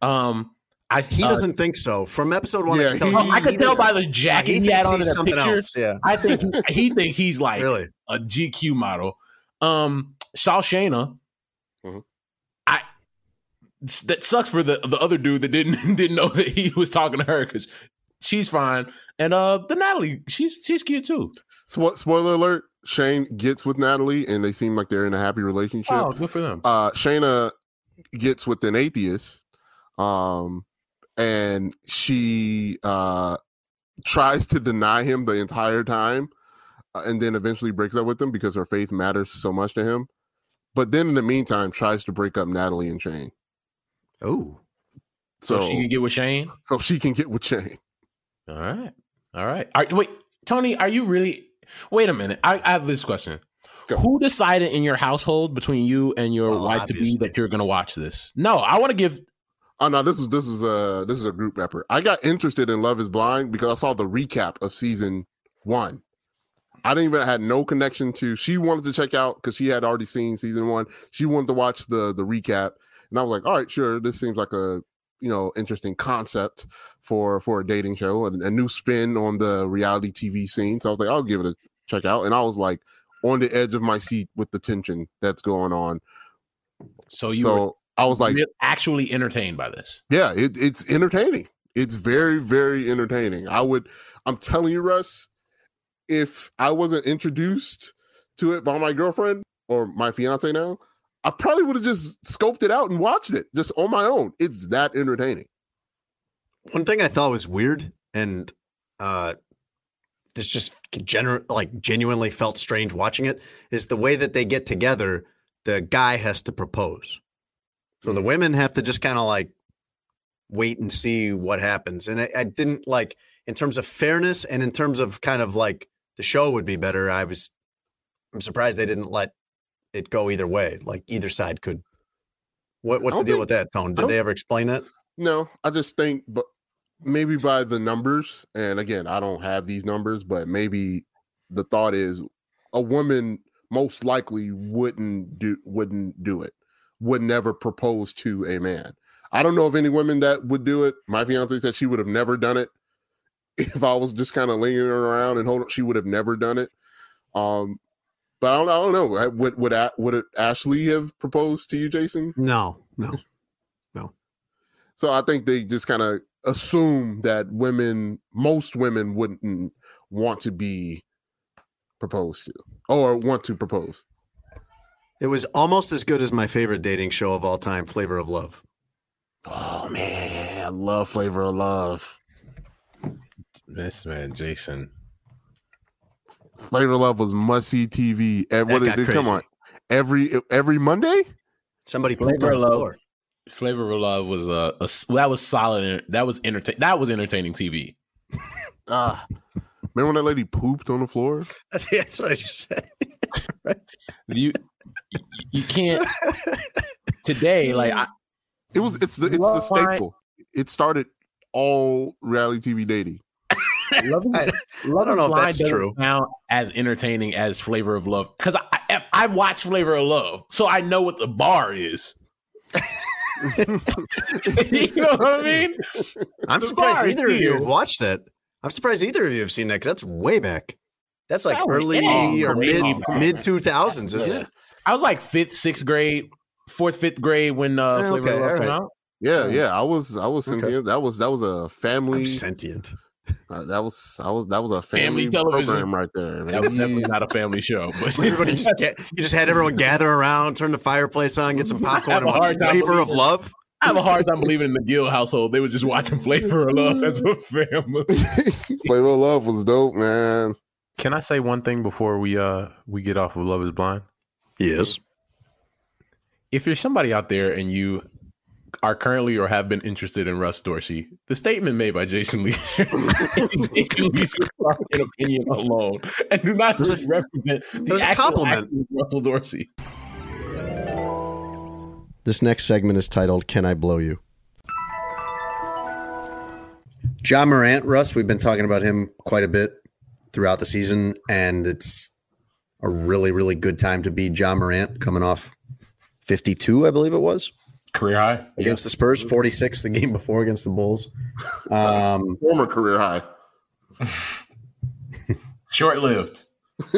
um, I
he
uh,
doesn't think so. From episode one,
Yeah,
I can
he-
Oh, I could tell by the
he
jacket he,
thinks
had on in
he's
the
something
picture.
else. Yeah,
I think he, he thinks he's like
really.
a GQ model. Um, Shaw Shayna.
Mhm.
That sucks for the the other dude that didn't didn't know that he was talking to her because she's fine. And uh, the Natalie, she's she's cute too.
Spo- spoiler alert: Shayne gets with Natalie, and they seem like they're in a happy relationship.
Oh, good for them.
uh Shaina gets with an atheist um and she uh tries to deny him the entire time uh, and then eventually breaks up with him because her faith matters so much to him but then in the meantime tries to break up Natalie and Shayne
Oh,
So,
so
she can get with Shayne.
so she can get with Shayne
All right, all right. Are, wait, Tony, are you really? Wait a minute. I, I have this question.
Go.
Who decided in your household between you and your
Well,
wife to be that you're going to watch this? No, I want to give.
Oh no, this is this is a this is a group rapper. I got interested in Love Is Blind because I saw the recap of season one. I didn't even had no connection to. She wanted to check out because she had already seen season one. She wanted to watch the the recap, and I was like, all right, sure. This seems like a you know interesting concept for for a dating show, and a new spin on the reality TV scene. So I was like, I'll give it a check out, and I was like on the edge of my seat with the tension that's going on.
So you were
so I was like,
actually entertained by this.
yeah, it, it's entertaining. It's very, very entertaining. I would, I'm telling you, Russ, if I wasn't introduced to it by my girlfriend or my fiance now, I probably would have just scoped it out and watched it just on my own. It's that entertaining.
one thing I thought was weird, and uh, this just gener- like genuinely felt strange watching it, is the way that they get together. The guy has to propose, so the women have to just kind of like wait and see what happens. And I, I didn't like in terms of fairness and in terms of kind of like the show would be better. I was, I'm surprised they didn't let it go either way. Like either side could. What, what's the deal
think-
with that, Tone? Did they ever explain it?
No, I just think, but maybe by the numbers, and again, I don't have these numbers, but maybe the thought is a woman most likely wouldn't do wouldn't do it. would never propose to a man. I don't know of any women that would do it. My fiance said she would have never done it. If I was just kind of lingering around and hold, she would have never done it. Um, but I don't, I don't know. Would would would it Ashley have proposed to you, Jason?
No, no, no.
So I think they just kind of assume that women, most women, wouldn't want to be proposed to or want to propose.
It was almost as good as my favorite dating show of all time, Flavor of Love.
Oh man, I love Flavor of Love.
This man, Jason.
Flavor Love was must see TV. And what did come on every every Monday?
Somebody
Flavor
on
of
the
Love.
floor.
Flavor of Love was uh, a s- that was solid. That was entertain. That was entertaining TV.
Ah, remember when that lady pooped on the floor?
That's, that's what I just said.
You you, you can't today. Like I,
It was it's the it's the
Well, I-
staple. It started all reality TV dating.
Love, is-
I-
Love
don't know
is
if that's
doesn't
true.
Sound as entertaining as Flavor of Love because I, I I watched Flavor of Love, so I know what the bar is. you know what I mean?
I'm
The
surprised
bar is
either of you have watched that. I'm surprised either of you have seen that because that's way back. That's like
That
early
way
or
back.
mid mid two thousands, isn't
Yeah.
it?
I was like fifth, sixth grade, fourth, fifth grade when uh,
Yeah,
Flavor
okay,
of Love came out.
Yeah,
Oh.
yeah. I was I was
Okay.
sentient. That was that was a family.
I'm sentient.
Uh, that was I was that was a
Family
family,
television.
program right there.
That was
baby.
definitely not a family show, but
Everybody just get, you just had everyone gather around, turn the fireplace on, get some popcorn, and watch Flavor of
believing-
Love.
I have a hard time believing in the Gill household. They were just watching Flavor of Love as a family.
Flavor of Love was dope, man.
Can I say one thing before we uh we get off of Love Is Blind?
Yes.
If you're somebody out there and you are currently or have been interested in Russ Dorsey, the statement made by Jason Lee, Jason Lee an opinion alone and do not
was
represent the actual
compliment.
acting of Russell Dorsey.
This next segment is titled "Can I Blow You?"
Ja Morant, Russ, we've been talking about him quite a bit throughout the season, and it's a really, really good time to be Ja Morant coming off 52, I believe it was,
Career high.
against the Spurs, 46 the game before against the Bulls. Um,
Former career high.
Short lived.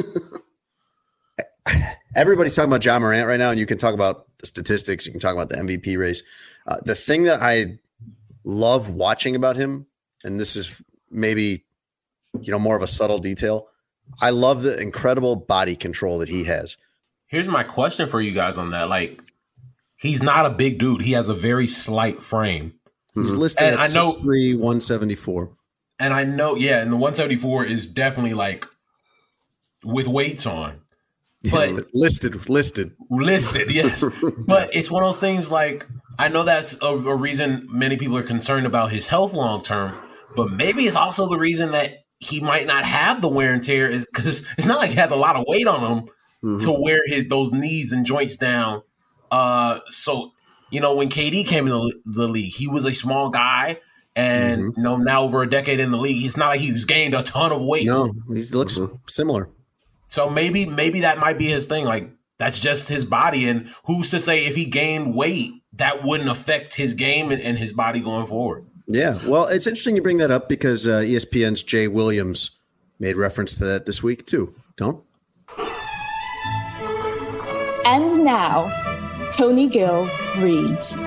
everybody's talking about Ja Morant right now, and you can talk about the statistics, you can talk about the MVP race. Uh, the thing that I love watching about him, and this is maybe you know more of a subtle detail, I love the incredible body control that he has.
Here's my question for you guys on that. Like, he's not a big dude. He has a very slight frame.
He's listed
And
at
I know-
6'3", 174.
And I know, yeah, and the 174 is definitely like with weights on. But
Yeah, listed, listed.
listed, yes. but it's one of those things like I know that's a, a reason many people are concerned about his health long term, but maybe it's also the reason that he might not have the wear and tear is because it's not like he has a lot of weight on him
Mm-hmm.
to wear his those knees and joints down. Uh, so you know when KD came into the league, he was a small guy, and
Mm-hmm.
you know now over a decade in the league, it's not like he's gained a ton of weight.
No, he looks similar.
So maybe maybe that might be his thing. Like that's just his body, and who's to say if he gained weight that wouldn't affect his game and, and his body going forward?
Yeah, well, it's interesting you bring that up because uh, ESPN's Jay Williams made reference to that this week too. Don't?
And now, Tony Gill reads.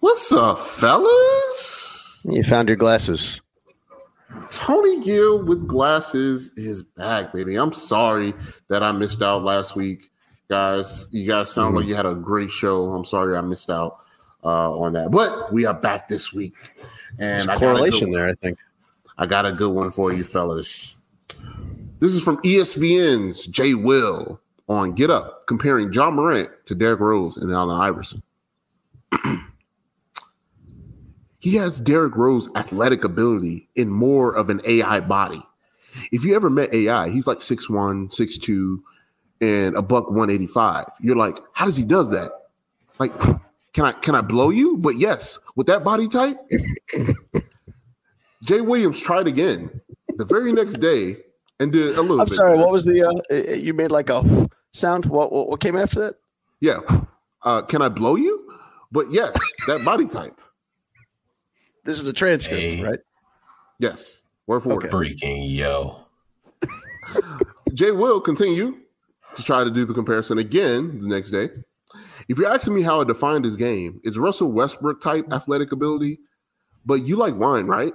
What's up, fellas?
You found your glasses.
Tony Gill with glasses is back, baby. I'm sorry that I missed out last week, guys. You guys sound like you had a great show. I'm sorry I missed out uh, on that, but we are back this week, and
There's
I
a
a
correlation
one.
there, I think.
I got a good one for you, fellas. This is from ESPN's Jay Will on Get Up, comparing Ja Morant to Derrick Rose and Allen Iverson. he has Derrick Rose athletic ability in more of an AI body. If you ever met AI, he's like 6'1, 6'2, and a buck 185. You're like, how does he does that? Like, can I can I blow you? But yes, with that body type, Jay Williams tried again. The very next day, and did a little.
I'm
bit
sorry. What was the? Uh, you made like a sound. What, what what came after that?
Yeah. Uh, can I blow you? But yes, that body type.
This is a transcript,
Hey.
right?
Yes. Word for word.
Freaking yo.
Jay will continue to try to do the comparison again the next day. If you're asking me how I defined his game, it's Russell Westbrook type athletic ability, but you like wine, right?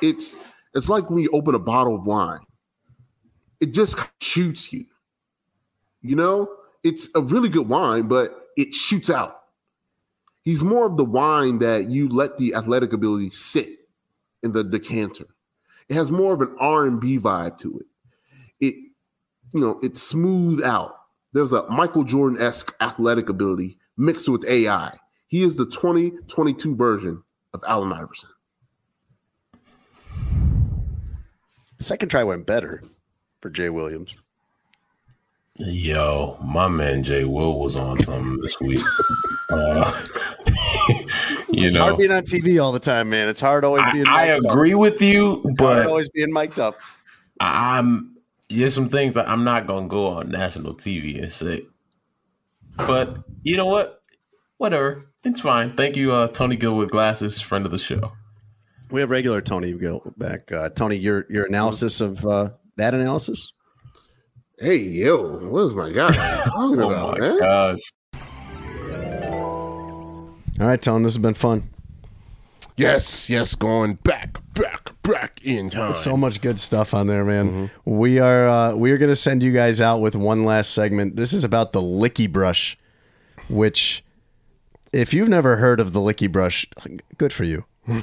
It's it's like when you open a bottle of wine. It just shoots you. You know, it's a really good wine, but it shoots out. He's more of the wine that you let the athletic ability sit in the decanter. It has more of an R&B vibe to it it you know it's smooth out there's a michael jordan-esque athletic ability mixed with ai he is the 2022 version of allen iverson
second try went better for Jay Williams.
Yo, my man Jay Will was on something this week. Uh, you
It's
know,
hard being on TV all the time, man. It's hard always being.
I
mic'd up.
agree with you,
It's
but
always being mic'd up.
I'm there's some things that I'm not gonna go on national TV and say. But you know what? Whatever. It's fine. Thank you, uh, Tony Gill with glasses, friend of the show.
We have regular Tony Gill back. Uh, Tony, your your analysis of uh, that analysis.
hey yo what is my guy talking
Oh
about
my
man
gosh.
All right, Tone, this has been fun.
yes yes going back back back in time
So much good stuff on there, man. We are uh, we are going to send you guys out with one last segment. This is about the Licki Brush, which, if you've never heard of the Licki Brush, good for you.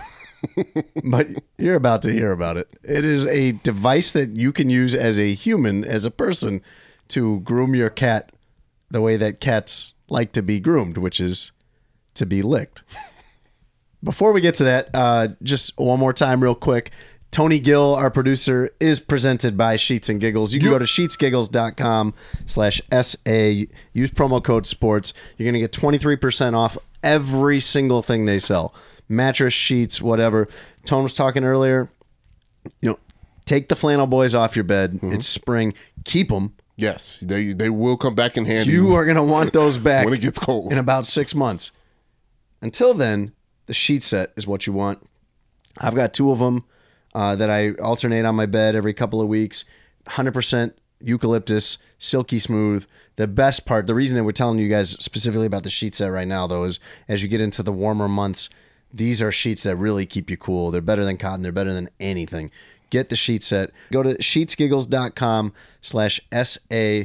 but you're about to hear about it. It is a device that you can use as a human, as a person, to groom your cat the way that cats like to be groomed, which is to be licked. Before we get to that, uh, just one more time, real quick. Tony Gill, our producer, is presented by Sheets and Giggles. You can go to sheetsgiggles.com slash SA. Use promo code SPORTS. You're going to get 23% off every single thing they sell. Mattress, sheets, whatever. Tone was talking earlier. You know, take the flannel boys off your bed. It's spring. Keep them.
yes they they will come back in handy
You are going to want those back
when it gets cold
in about six months. Until then, the sheet set is what you want. I've got two of them uh, that I alternate on my bed every couple of weeks. 100% eucalyptus, silky smooth. The best part, the reason that we're telling you guys specifically about the sheet set right now, though, is as you get into the warmer months, these are sheets that really keep you cool. They're better than cotton. They're better than anything. Get the sheet set. Go to sheetsgiggles.com slash SA.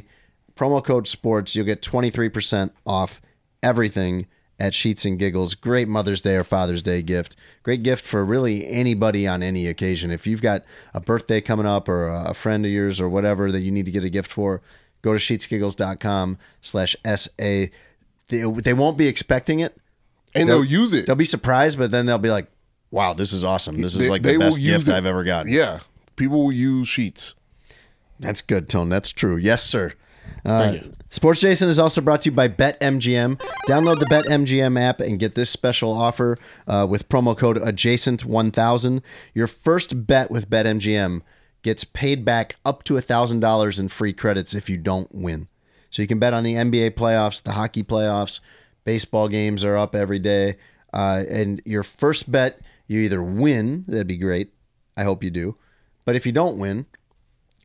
Promo code sports. You'll get 23% off everything at Sheets and Giggles. Great Mother's Day or Father's Day gift. Great gift for really anybody on any occasion. If you've got a birthday coming up or a friend of yours or whatever that you need to get a gift for, go to sheetsgiggles.com slash SA. They, they won't be expecting it.
And they'll use it
They'll be surprised, but then they'll be like, wow, this is awesome. This is
They-
like the best gift
it.
I've ever gotten.
yeah people will use sheets
That's good, Tone. That's true. Yes, sir. Uh, Sports Adjacent is also brought to you by BetMGM. Download the BetMGM app and get this special offer uh, with promo code adjacent1000. Your first bet with BetMGM gets paid back up to $1,000 in free credits if you don't win. So you can bet on the NBA playoffs, the hockey playoffs, baseball games are up every day. Uh, and your first bet, you either win, that'd be great. I hope you do. But if you don't win,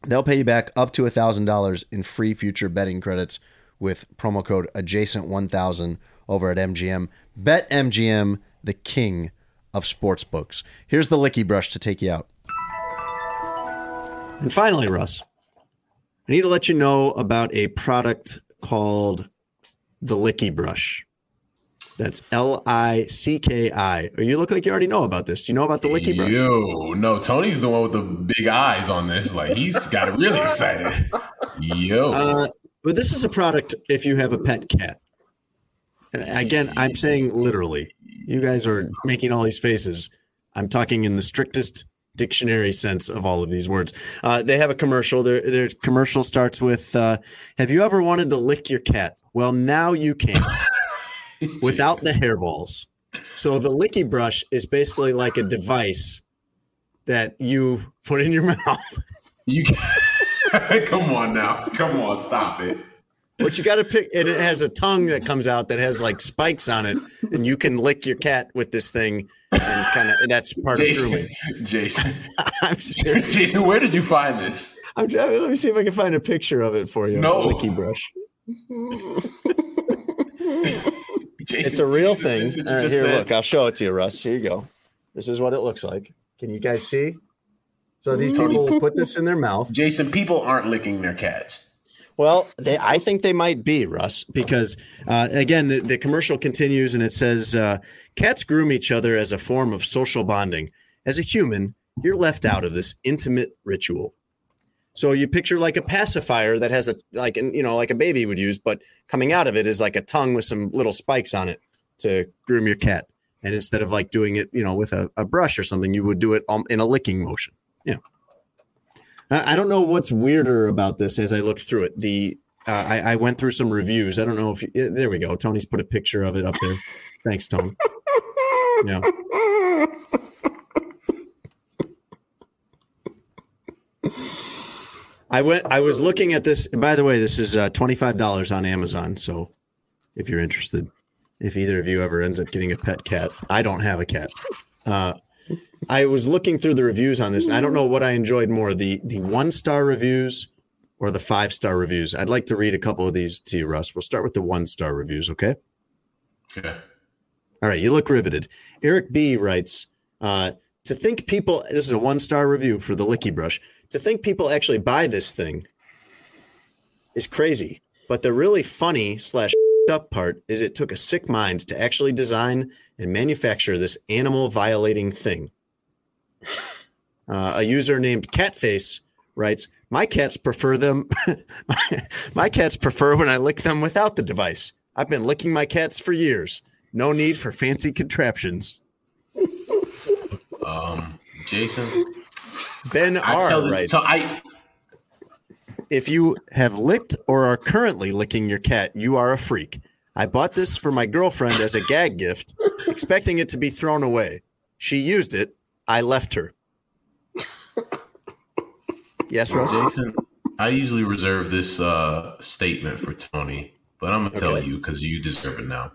They'll pay you back up to $1,000 in free future betting credits with promo code adjacent1000 over at MGM. Bet MGM, the king of sports books. Here's the licki brush to take you out.
And finally, Russ, I need to let you know about a product called the Licki Brush. That's L I C K I. You look like you already know about this. Do you know about the Licki Brush?
Yo, no, Tony's the one with the big eyes on this. Like he's got it really excited. Yo,
Uh, but this is a product if you have a pet cat. Again, I'm saying literally. You guys are making all these faces. I'm talking in the strictest dictionary sense of all of these words. Uh, they have a commercial. Their, their commercial starts with uh, Have you ever wanted to lick your cat? Well, now you can without the hairballs. So the licki brush is basically like a device that you put in your mouth
You come on now. Come on, stop it.
But you got to pick, and it has a tongue that comes out that has like spikes on it, and you can lick your cat with this thing, and kind of, that's part
Jason,
of grooming.
Jason. Jason, where did you find this?
I'm trying. Let me see if I can find a picture of it for you.
No.
licky brush.
Jason,
It's a real thing.
things that you
All right,
just
here,
said.
look. I'll show it to you, Russ. Here you go. This is what it looks like. Can you guys see? So these people will put this in their mouth.
Jason, people aren't licking their cats.
Well, they, I think they might be Russ because uh, again, the, the commercial continues and it says, uh, "Cats groom each other as a form of social bonding. As a human, you're left out of this intimate ritual." So you picture like a pacifier that has a like an, you know like a baby would use, but coming out of it is like a tongue with some little spikes on it to groom your cat. And instead of like doing it, you know, with a, a brush or something, you would do it um, in a licking motion. Yeah. I I don't know what's weirder about this as I looked through it. The uh, I, I went through some reviews. I don't know if you, there we go. Tony's put a picture of it up there. Thanks, Tony. Yeah. I went. I was looking at this. By the way, this is uh, twenty five dollars on Amazon. So, if you're interested, if either of you ever ends up getting a pet cat, I don't have a cat. Uh, I was looking through the reviews on this. I don't know what I enjoyed more the the one star reviews or the five star reviews. I'd like to read a couple of these to you, Russ. We'll start with the one star reviews, okay?
Okay.
All right, you look riveted. Eric B writes, uh, to think people, this is a one star review for the Licki Brush, to think people actually buy this thing is crazy. But the really funny slash up part is it took a sick mind to actually design and manufacture this animal violating thing. Uh, a user named Catface writes, "My cats prefer them. my cats prefer when I lick them without the device. I've been licking my cats for years. No need for fancy contraptions."
Um, Jason,
Ben
I
R
tell this.
writes,
So I,
"If you have licked or are currently licking your cat, you are a freak. I bought this for my girlfriend as a gag gift, expecting it to be thrown away. She used it. I left her." Yes, Russ.
Jason, I usually reserve this uh, statement for Tony, but I'm gonna tell
Okay.
you because you deserve it now.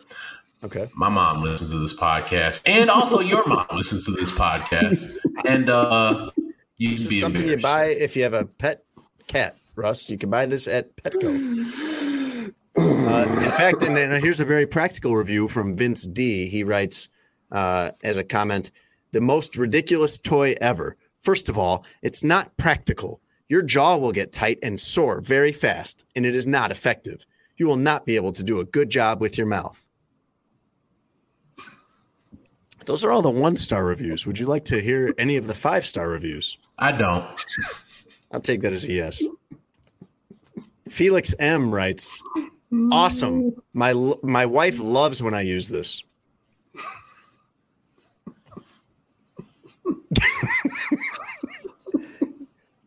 Okay.
My mom listens to this podcast, and also your mom listens to this podcast, and uh, you
This is something you buy if you have a pet cat, Russ. You can buy this at Petco. Uh, in fact, and then here's a very practical review from Vince D. He writes uh, as a comment the most ridiculous toy ever. First of all, it's not practical. Your jaw will get tight and sore very fast, and it is not effective. You will not be able to do a good job with your mouth. Those are all the one star reviews. Would you like to hear any of the five star reviews?
I don't.
I'll take that as a yes. Felix M writes, "Awesome. My my wife loves when I use this."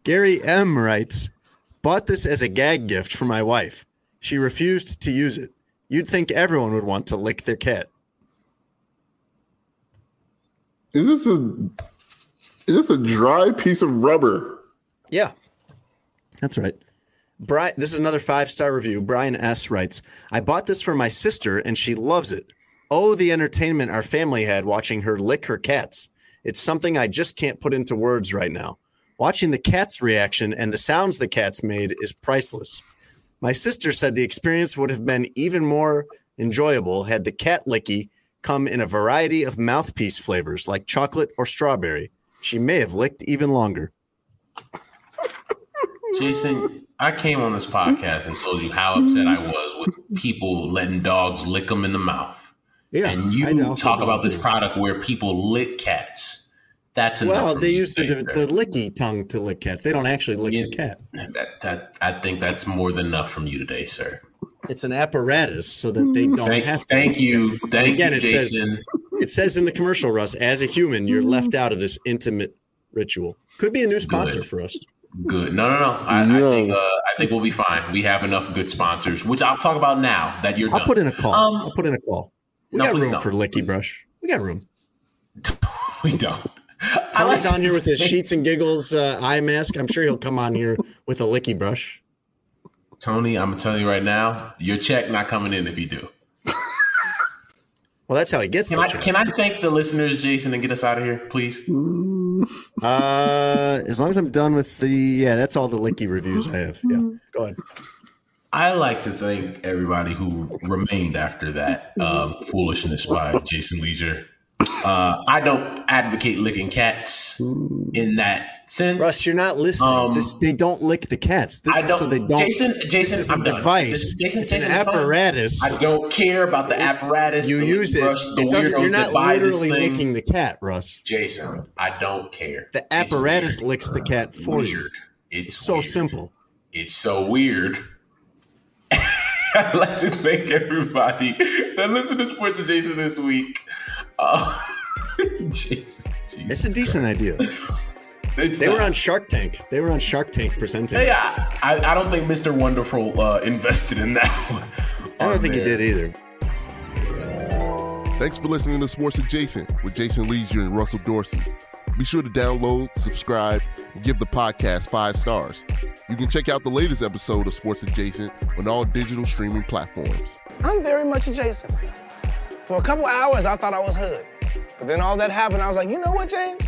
Gary M writes, "Bought this as a gag gift for my wife. She refused to use it. You'd think everyone would want to lick their cat."
Is this a is this a dry piece of rubber?
Yeah, that's right. Brian, this is another five star review. Brian S writes, "I bought this for my sister and she loves it. Oh, the entertainment our family had watching her lick her cats. It's something I just can't put into words right now. Watching the cat's reaction and the sounds the cats made is priceless. My sister said the experience would have been even more enjoyable had the cat licky come in a variety of mouthpiece flavors like chocolate or strawberry. She may have licked even longer."
Jason, I came on this podcast and told you how upset I was with people letting dogs lick them in the mouth.
Yeah,
and you talk about this product where people lick cats. That's enough
Well, they use the, the licky tongue to lick cats. They don't actually lick the cat.
That, that I think that's more than enough from you today, sir.
It's an apparatus so that they mm. don't
Thank,
have to.
thank you, thank
again,
you,
it says
Jason.
It says in the commercial, Russ, as a human, you're left out of this intimate ritual. Could be a new sponsor
Good.
for us.
Good. No, no, no. I, I think uh, I think we'll be fine. We have enough good sponsors, which I'll talk about now that you're
I'll
done.
put in a call.
Um,
I'll put in a call. We
no,
got room
don't.
for licki brush. We got room.
we don't.
Tony's
like
on here with his sheets and giggles uh, eye mask. I'm sure he'll come on here with a licki brush.
Tony, I'm gonna tell you right now, your check not coming in if you do.
Well, that's how he gets
Can
the
I can I thank the listeners, Jason, and get us out of here, please?
Uh, as long as I'm done with the yeah, that's all the licky reviews I have. Yeah, go ahead.
I like to thank everybody who remained after that um, foolishness by Jason Lieser. Uh, I don't advocate licking cats in that sense.
Russ, you're not listening.
Um,
this, they don't lick the cats. This
I don't.
so they don't.
Jason,
this
Jason,
is a
I'm done.
device.
This- Jason,
it's
Jason
an apparatus.
I don't care about the apparatus.
you use it.
brush, the
it you're not literally licking the cat, Russ.
Jason, I don't care.
The apparatus
weird.
licks the cat for you.
It's
so
weird.
simple.
It's so weird. I'd like to thank everybody that listened to Sports with Jason this week. Uh, Jason,
It's a decent idea.
It's
They were on Shark Tank. They were on Shark Tank presenting.
Hey, I, I, I don't think Mr. Wonderful uh, invested in that one.
I don't
on
think he did either.
Thanks for listening to Sports Adjacent with Jason Lieser and Russell Dorsey. Be sure to download, subscribe, and give the podcast five stars. You can check out the latest episode of Sports Adjacent on all digital streaming platforms.
I'm very much adjacent. For a couple hours, I thought I was hood. But then all that happened, I was like, you know what, James?